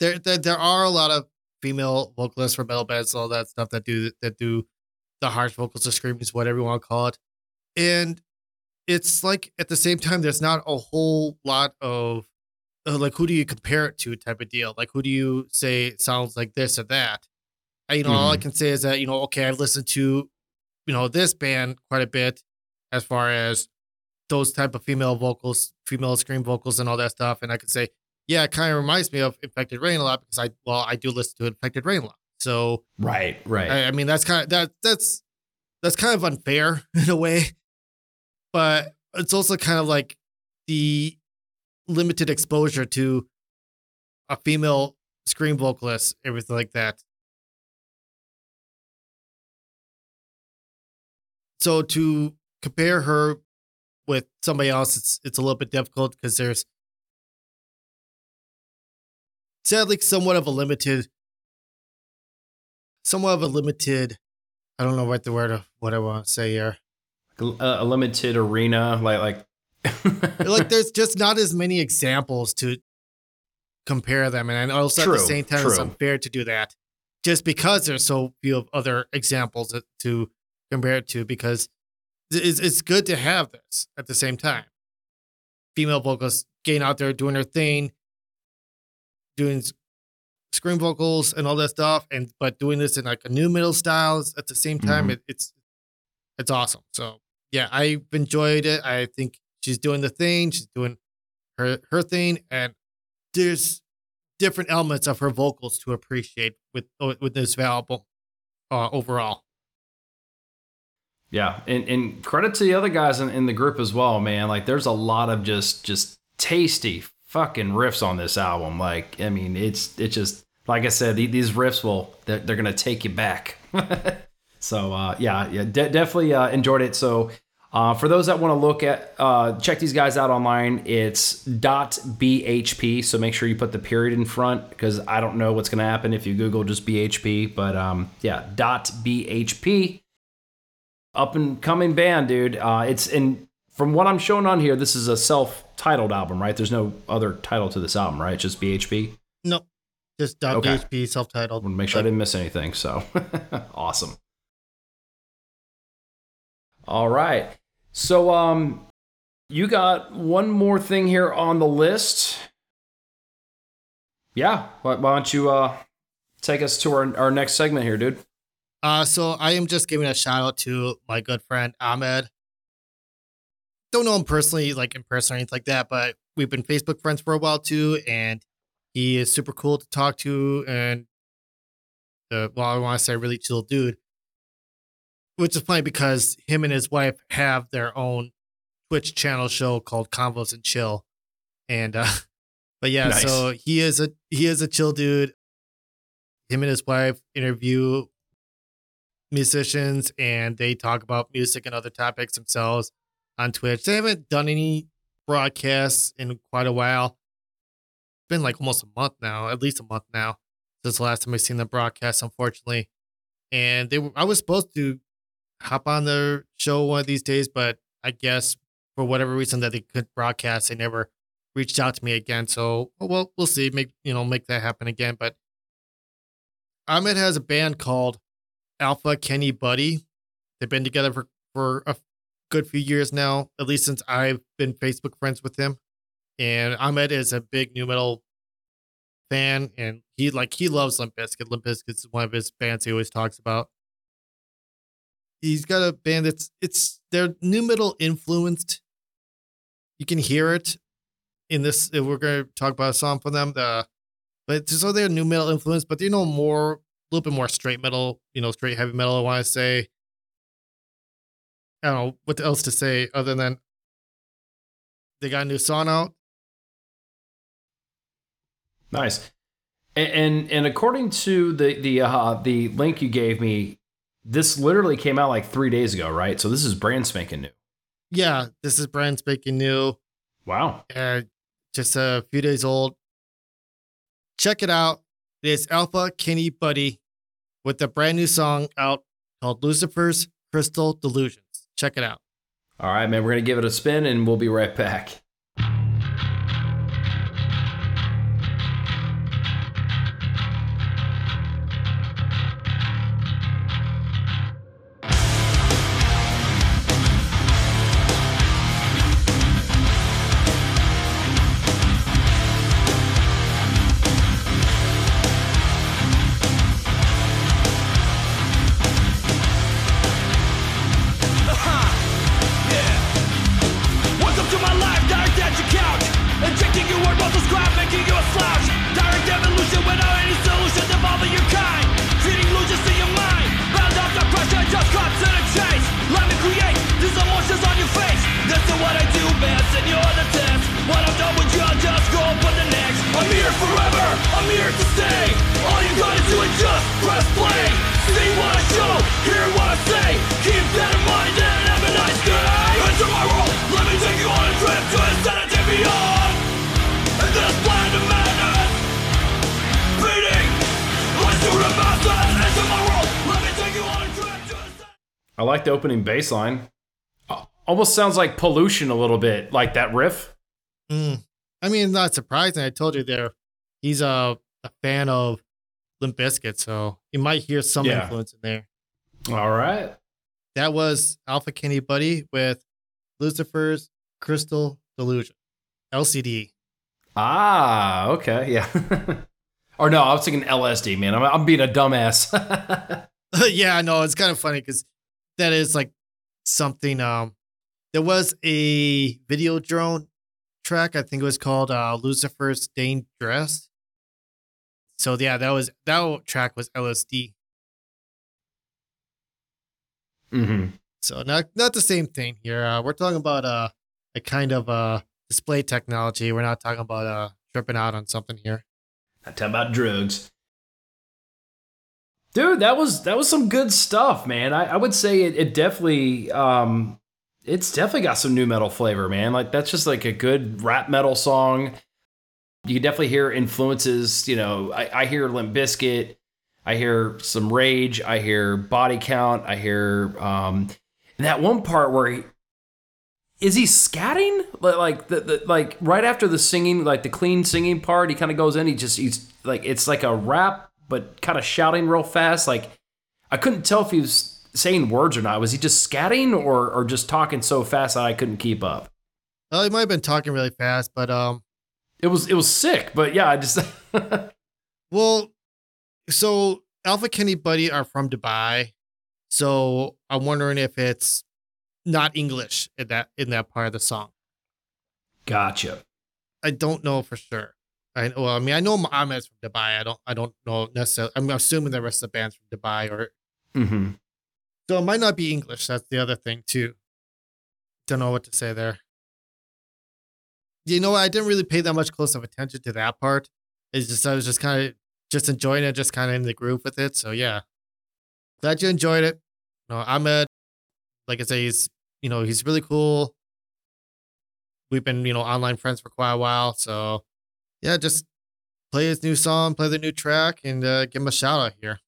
Speaker 1: there, there there are a lot of female vocalists for metal bands, all that stuff that do that do the harsh vocals, the screamings, whatever you want to call it, and it's like at the same time, there's not a whole lot of uh, like who do you compare it to type of deal. Like who do you say sounds like this or that? I, you know, all I can say is that you know, okay, I've listened to you know this band quite a bit as far as those type of female vocals, female scream vocals, and all that stuff, and I could say, yeah, it kind of reminds me of Infected Rain a lot because I well, I do listen to Infected Rain a lot. So
Speaker 2: Right, right.
Speaker 1: I, I mean, that's kind of that that's that's kind of unfair in a way, but it's also kind of like the limited exposure to a female scream vocalist, everything like that. So to compare her with somebody else, it's it's a little bit difficult because there's sadly somewhat of a limited somewhat of a limited I don't know what the word of what I want to say here.
Speaker 2: a, a limited arena, like like
Speaker 1: like there's just not as many examples to compare them, and also at the same time it's unfair to do that, just because there's so few other examples to compare it to. Because it's it's good to have this at the same time. Female vocalists getting out there doing their thing, doing scream vocals and all that stuff, and but doing this in like a nu metal styles at the same time.
Speaker 2: Mhm.
Speaker 1: It, it's it's awesome. So yeah, I've enjoyed it. I think she's doing the thing. She's doing her her thing, and there's different elements of her vocals to appreciate with with this album uh, overall.
Speaker 2: Yeah, and, and credit to the other guys in, in the group as well, man. Like, there's a lot of just just tasty fucking riffs on this album. Like, I mean, it's it's just like I said, these riffs will they're, they're gonna take you back. so uh, yeah, yeah, de- definitely uh, enjoyed it. So. Uh, for those that want to look at, uh, check these guys out online. It's dot .bhp, so make sure you put the period in front because I don't know what's to happen if you Google just BHP. But um, yeah, dot .bhp up and coming band, dude. Uh, it's and from what I'm showing on here, this is a self-titled album, right? There's no other title to this album, right? It's just BHP.
Speaker 1: Nope, just
Speaker 2: Okay. .bHP
Speaker 1: self-titled.
Speaker 2: want to make sure I didn't miss anything. So awesome. All right. So um, you got one more thing here on the list. Yeah. Why, why don't you uh take us to our our next segment here, dude?
Speaker 1: Uh, so I am just giving a shout out to my good friend Ahmed. Don't know him personally, like in person or anything like that, but we've been Facebook friends for a while too, and he is super cool to talk to, and uh, well, I want to say really chill dude. Which is funny because him and his wife have their own Twitch channel show called Convos and Chill, and uh, but yeah,
Speaker 2: Nice.
Speaker 1: so he is a he is a chill dude. Him and his wife interview musicians and they talk about music and other topics themselves on Twitch. They haven't done any broadcasts in quite a while. It's been like almost a month now, at least a month now, since the last time I seen the broadcast, unfortunately. And they were I was supposed to hop on their show one of these days, but I guess for whatever reason that they couldn't broadcast, they never reached out to me again. So oh, well, we'll see. Make you know, make that happen again. But Ahmed has a band called Alpha Kenny Buddy. They've been together for, for a good few years now, at least since I've been Facebook friends with him. And Ahmed is a big nu metal fan, and he like he loves Limp Bizkit. Limp Bizkit's one of his bands he always talks about. He's got a band that's it's they're nu metal influenced. You can hear it in this. We're gonna talk about a song from them. The but so they're nu metal influence, but they know more a little bit more straight metal, you know, straight heavy metal. I want to say. I don't know what else to say other than they got a new song out.
Speaker 2: Nice. And and, and according to the the uh, the link you gave me, this literally came out like three days ago, right? So this is brand spanking new.
Speaker 1: Yeah, this is brand spanking new.
Speaker 2: Wow.
Speaker 1: Uh, just a few days old. Check it out. It is Alpha Kenny Buddy with a brand new song out called Lucifer's Crystal Delusions. Check it out.
Speaker 2: All right, man. We're gonna give it a spin, and we'll be right back. Like the opening bass line. Uh, Almost sounds like pollution a little bit, like that riff.
Speaker 1: Mm. I mean, not surprising. I told you there, he's a, a fan of Limp Bizkit, so you might hear some
Speaker 2: Yeah.
Speaker 1: influence in there.
Speaker 2: All right.
Speaker 1: That was Alpha Kenny Buddy with Lucifer's Crystal Delusion, LCD.
Speaker 2: Ah, okay, yeah. or no, I was thinking LSD, man. I'm, I'm being a dumbass.
Speaker 1: yeah, no, it's kind of funny because that is like something. Um, there was a video drone track. I think it was called uh, Lucifer's Stained Dress. So yeah, that was that track was LSD.
Speaker 2: Mm-hmm.
Speaker 1: So not not the same thing here. Uh, we're talking about uh, a kind of uh, display technology. We're not talking about uh, tripping out on something here.
Speaker 2: I tell about drugs. Dude, that was that was some good stuff, man. I, I would say it, it definitely um it's definitely got some nu metal flavor, man. Like that's just like a good rap metal song. You can definitely hear influences, you know, I, I hear Limp Bizkit, I hear some rage, I hear body count, I hear um that one part where he is he scatting like like the, the like right after the singing like the clean singing part he kind of goes in he just he's like it's like a rap but kind of shouting real fast like i couldn't tell if he was saying words or not was he just scatting or or just talking so fast that i couldn't keep up
Speaker 1: Well, he might have been talking really fast, but um,
Speaker 2: it was it was sick but yeah i just
Speaker 1: well, so Alpha Kenny Buddy are from Dubai, so I'm wondering if it's not English in that in that part of the song.
Speaker 2: gotcha
Speaker 1: I don't know for sure. I well, I mean, I know Ahmed's from Dubai. I don't, I don't know necessarily. I'm assuming the rest of the band's from Dubai, or
Speaker 2: mm-hmm
Speaker 1: so it might not be English. That's the other thing too. Don't know what to say there. You know, I didn't really pay that much close of attention to that part. It's just I was just kind of just enjoying it, just kind of in the groove with it. So yeah, glad you enjoyed it. You know, Ahmed, like I say, he's you know he's really cool. We've been you know online friends for quite a while, so yeah, just play his new song, play the new track, and uh, give him a shout out here.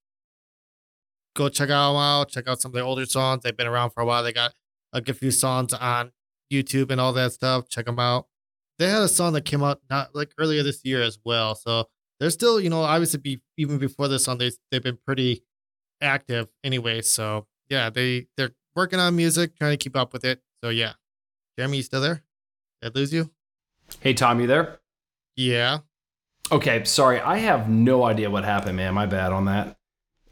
Speaker 1: Go check out them out. Check out some of their older songs. They've been around for a while. They got a good few songs on YouTube and all that stuff. Check them out. They had a song that came out not like earlier this year as well. So they're still, you know, obviously be even before this song, they they've been pretty active anyway. So yeah, they they're working on music, trying to keep up with it. So yeah, Jeremy, you still there? Did I lose you?
Speaker 2: Hey, Tom, you there?
Speaker 1: Yeah.
Speaker 2: Okay, sorry. I have no idea what happened, man. My bad on that.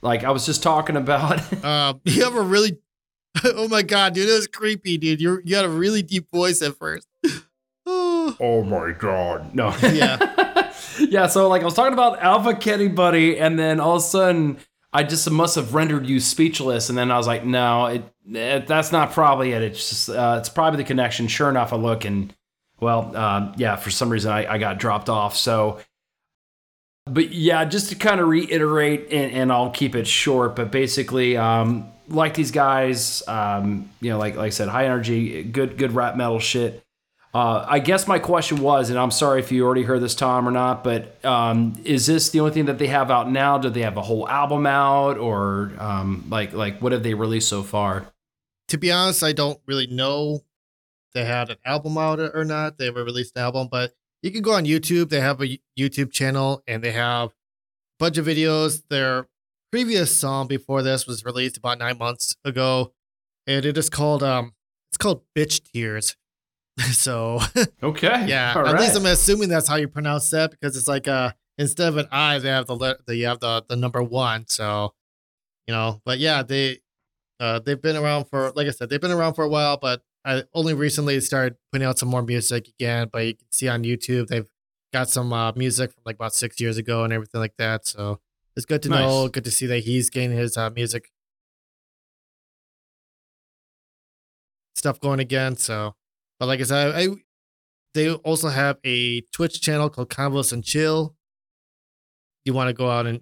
Speaker 2: Like I was just talking about.
Speaker 1: Uh, you have a really, oh my god, dude, that was creepy, dude. You you had a really deep voice at first. oh.
Speaker 2: my god. No.
Speaker 1: Yeah.
Speaker 2: yeah. So like I was talking about Alpha Kenny Buddy, and then all of a sudden I just must have rendered you speechless, and then I was like, no, it, it that's not probably it. It's just uh, it's probably the connection. Sure enough, I look and well, uh, yeah, for some reason I, I got dropped off. So but yeah, just to kind of reiterate, and, and, I'll keep it short, but basically, um, like these guys, um, you know, like like I said, high energy, good good rap metal shit. Uh, I guess my question was, and I'm sorry if you already heard this, Tom, or not, but um, is this the only thing that they have out now? Do they have a whole album out, or um, like like what have they released so far?
Speaker 1: To be honest, I don't really know they had an album out or not. They ever released an album, but you can go on YouTube. They have a YouTube channel and they have a bunch of videos. Their previous song before this was released about nine months ago, and it is called um, it's called "Bitch Tears." so
Speaker 2: okay,
Speaker 1: yeah. All at right. least I'm assuming that's how you pronounce that because it's like uh instead of an I, they have the le- they have the the number one. So you know, but yeah, they uh they've been around for like I said, they've been around for a while, but I only recently started putting out some more music again, but you can see on YouTube they've got some uh, music from like about six years ago and everything like that. So it's good to nice. know, good to see that he's getting his uh, music stuff going again. So, but like I said, I, they also have a Twitch channel called Convos and Chill. You want to go out and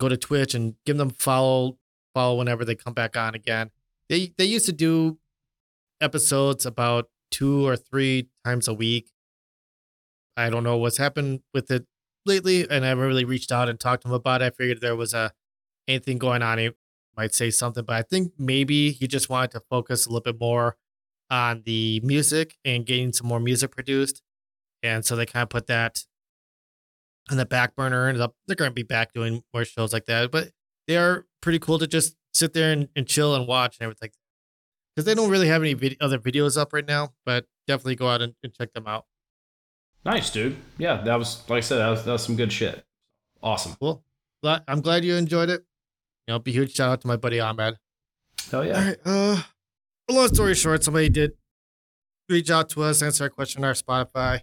Speaker 1: go to Twitch and give them follow follow whenever they come back on again. They they used to do episodes about two or three times a week. I don't know what's happened with it lately, and I haven't really reached out and talked to him about it. I figured there was a anything going on, he might say something, but I think maybe he just wanted to focus a little bit more on the music and getting some more music produced. And so they kind of put that on the back burner. And they're going to be back doing more shows like that, but they are pretty cool to just sit there and, and chill and watch and everything because they don't really have any vid- other videos up right now. But definitely go out and, and, check them out.
Speaker 2: Nice, dude. Yeah, that was like I said, that was, that was some good shit. Awesome.
Speaker 1: Cool. I'm glad you enjoyed it. You know, be huge shout out to my buddy Ahmed.
Speaker 2: Hell yeah.
Speaker 1: All right. Uh, long story short, somebody did reach out to us, answer a question on our Spotify.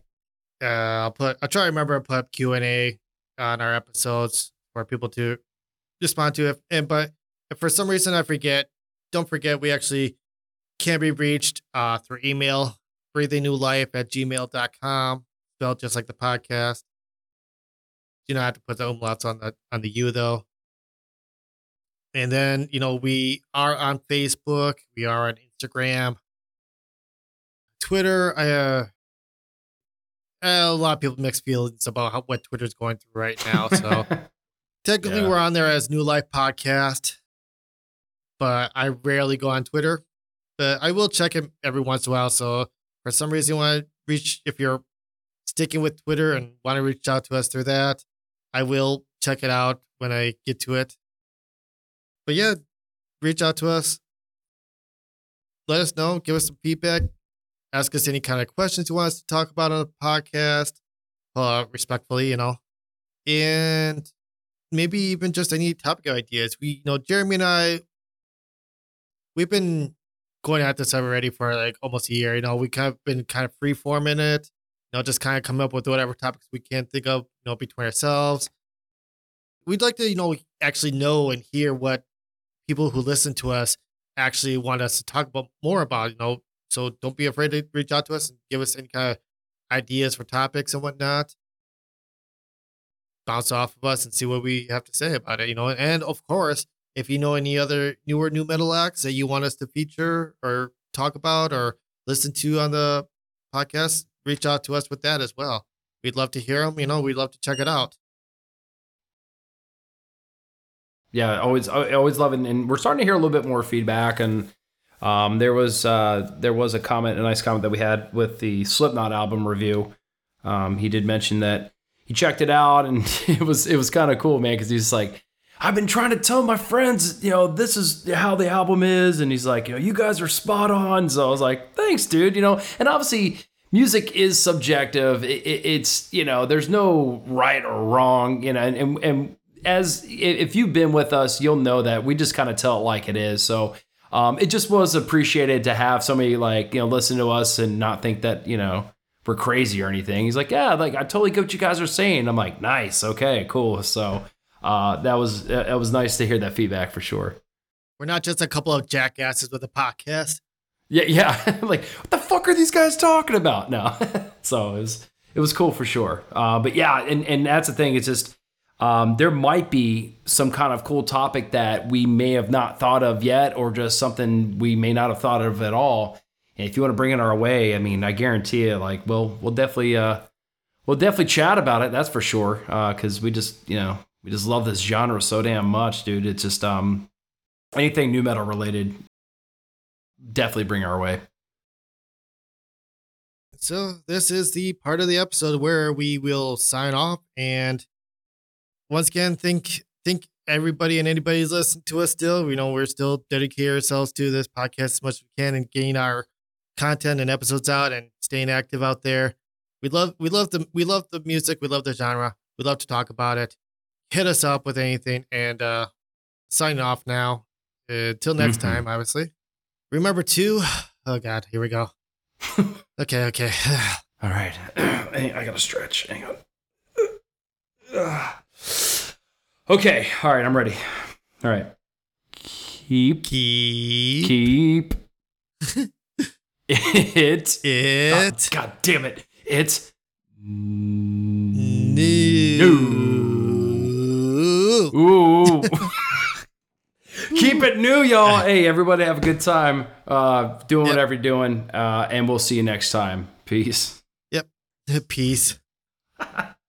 Speaker 1: Uh, I'll put. I'll try to remember to put up Q and A on our episodes for people to respond to. If and but if for some reason I forget, don't forget we actually can be reached uh, through email, breathingnewlife at gmail.com, spelled just like the podcast. You don't have to put the umlauts on the on the U though. And then, you know, we are on Facebook, we are on Instagram, Twitter. I, uh, a lot of people mixed feelings about how, what Twitter's going through right now. So technically, yeah. we're on there as New Life Podcast, but I rarely go on Twitter but I will check it every once in a while. So for some reason you want to reach, if you're sticking with Twitter and want to reach out to us through that, I will check it out when I get to it. But yeah, reach out to us. Let us know. Give us some feedback. Ask us any kind of questions you want us to talk about on the podcast, uh, respectfully, you know. And maybe even just any topic ideas. We, you know, Jeremy and I, we've been going at this already for like almost a year. You know, we kind of been kind of free forming it, you know, just kind of come up with whatever topics we can think of, you know, between ourselves. We'd like to, you know, actually know and hear what people who listen to us actually want us to talk about more about, you know. So don't be afraid to reach out to us and give us any kind of ideas for topics and whatnot. Bounce off of us and see what we have to say about it, you know. And of course, if you know any other newer nu metal acts that you want us to feature or talk about or listen to on the podcast, reach out to us with that as well. We'd love to hear them. You know, we'd love to check it out.
Speaker 2: Yeah, always, I always love it, and we're starting to hear a little bit more feedback. And um, there was uh, there was a comment, a nice comment that we had with the Slipknot album review. Um, he did mention that he checked it out, and it was it was kind of cool, man, because he's like. I've been trying to tell my friends, you know, this is how the album is, and he's like, you know, you guys are spot on. So I was like, thanks, dude. You know, and obviously music is subjective. It, it, it's you know, there's no right or wrong. You know, and and, and as if you've been with us, you'll know that we just kind of tell it like it is. So um, it just was appreciated to have somebody like you know listen to us and not think that you know we're crazy or anything. He's like, yeah, like I totally get what you guys are saying. I'm like, nice, okay, cool. So uh, that was that was nice to hear that feedback for sure.
Speaker 1: We're not just a couple of jackasses with a podcast.
Speaker 2: Yeah, yeah. like, what the fuck are these guys talking about now? so it was it was cool for sure. Uh, but yeah, and and that's the thing. It's just um, there might be some kind of cool topic that we may have not thought of yet, or just something we may not have thought of at all. And if you want to bring it our way, I mean, I guarantee you, like, we'll we'll definitely uh, we'll definitely chat about it. That's for sure. Because we just you know we just love this genre so damn much, dude. It's just um anything nu metal related, definitely bring our way.
Speaker 1: So this is the part of the episode where we will sign off and once again think think everybody and anybody's listening to us still. We know we're still dedicating ourselves to this podcast as much as we can and getting our content and episodes out and staying active out there. We love we love the we love the music, we love the genre. We love to talk about it. Hit us up with anything and uh signing off now. Until next
Speaker 2: Mhm.
Speaker 1: time, obviously. Remember to oh god, here we go. okay, okay.
Speaker 2: All right. I got to stretch. Hang on. Okay. All right. I'm ready. All right. Keep.
Speaker 1: Keep
Speaker 2: Keep. it.
Speaker 1: it
Speaker 2: God, God damn it. It's.
Speaker 1: new.
Speaker 2: Ooh. Keep it new, y'all. Hey, everybody have a good time uh, doing
Speaker 1: Yep.
Speaker 2: whatever you're doing. Uh, and we'll see you next time. Peace. Yep.
Speaker 1: Peace.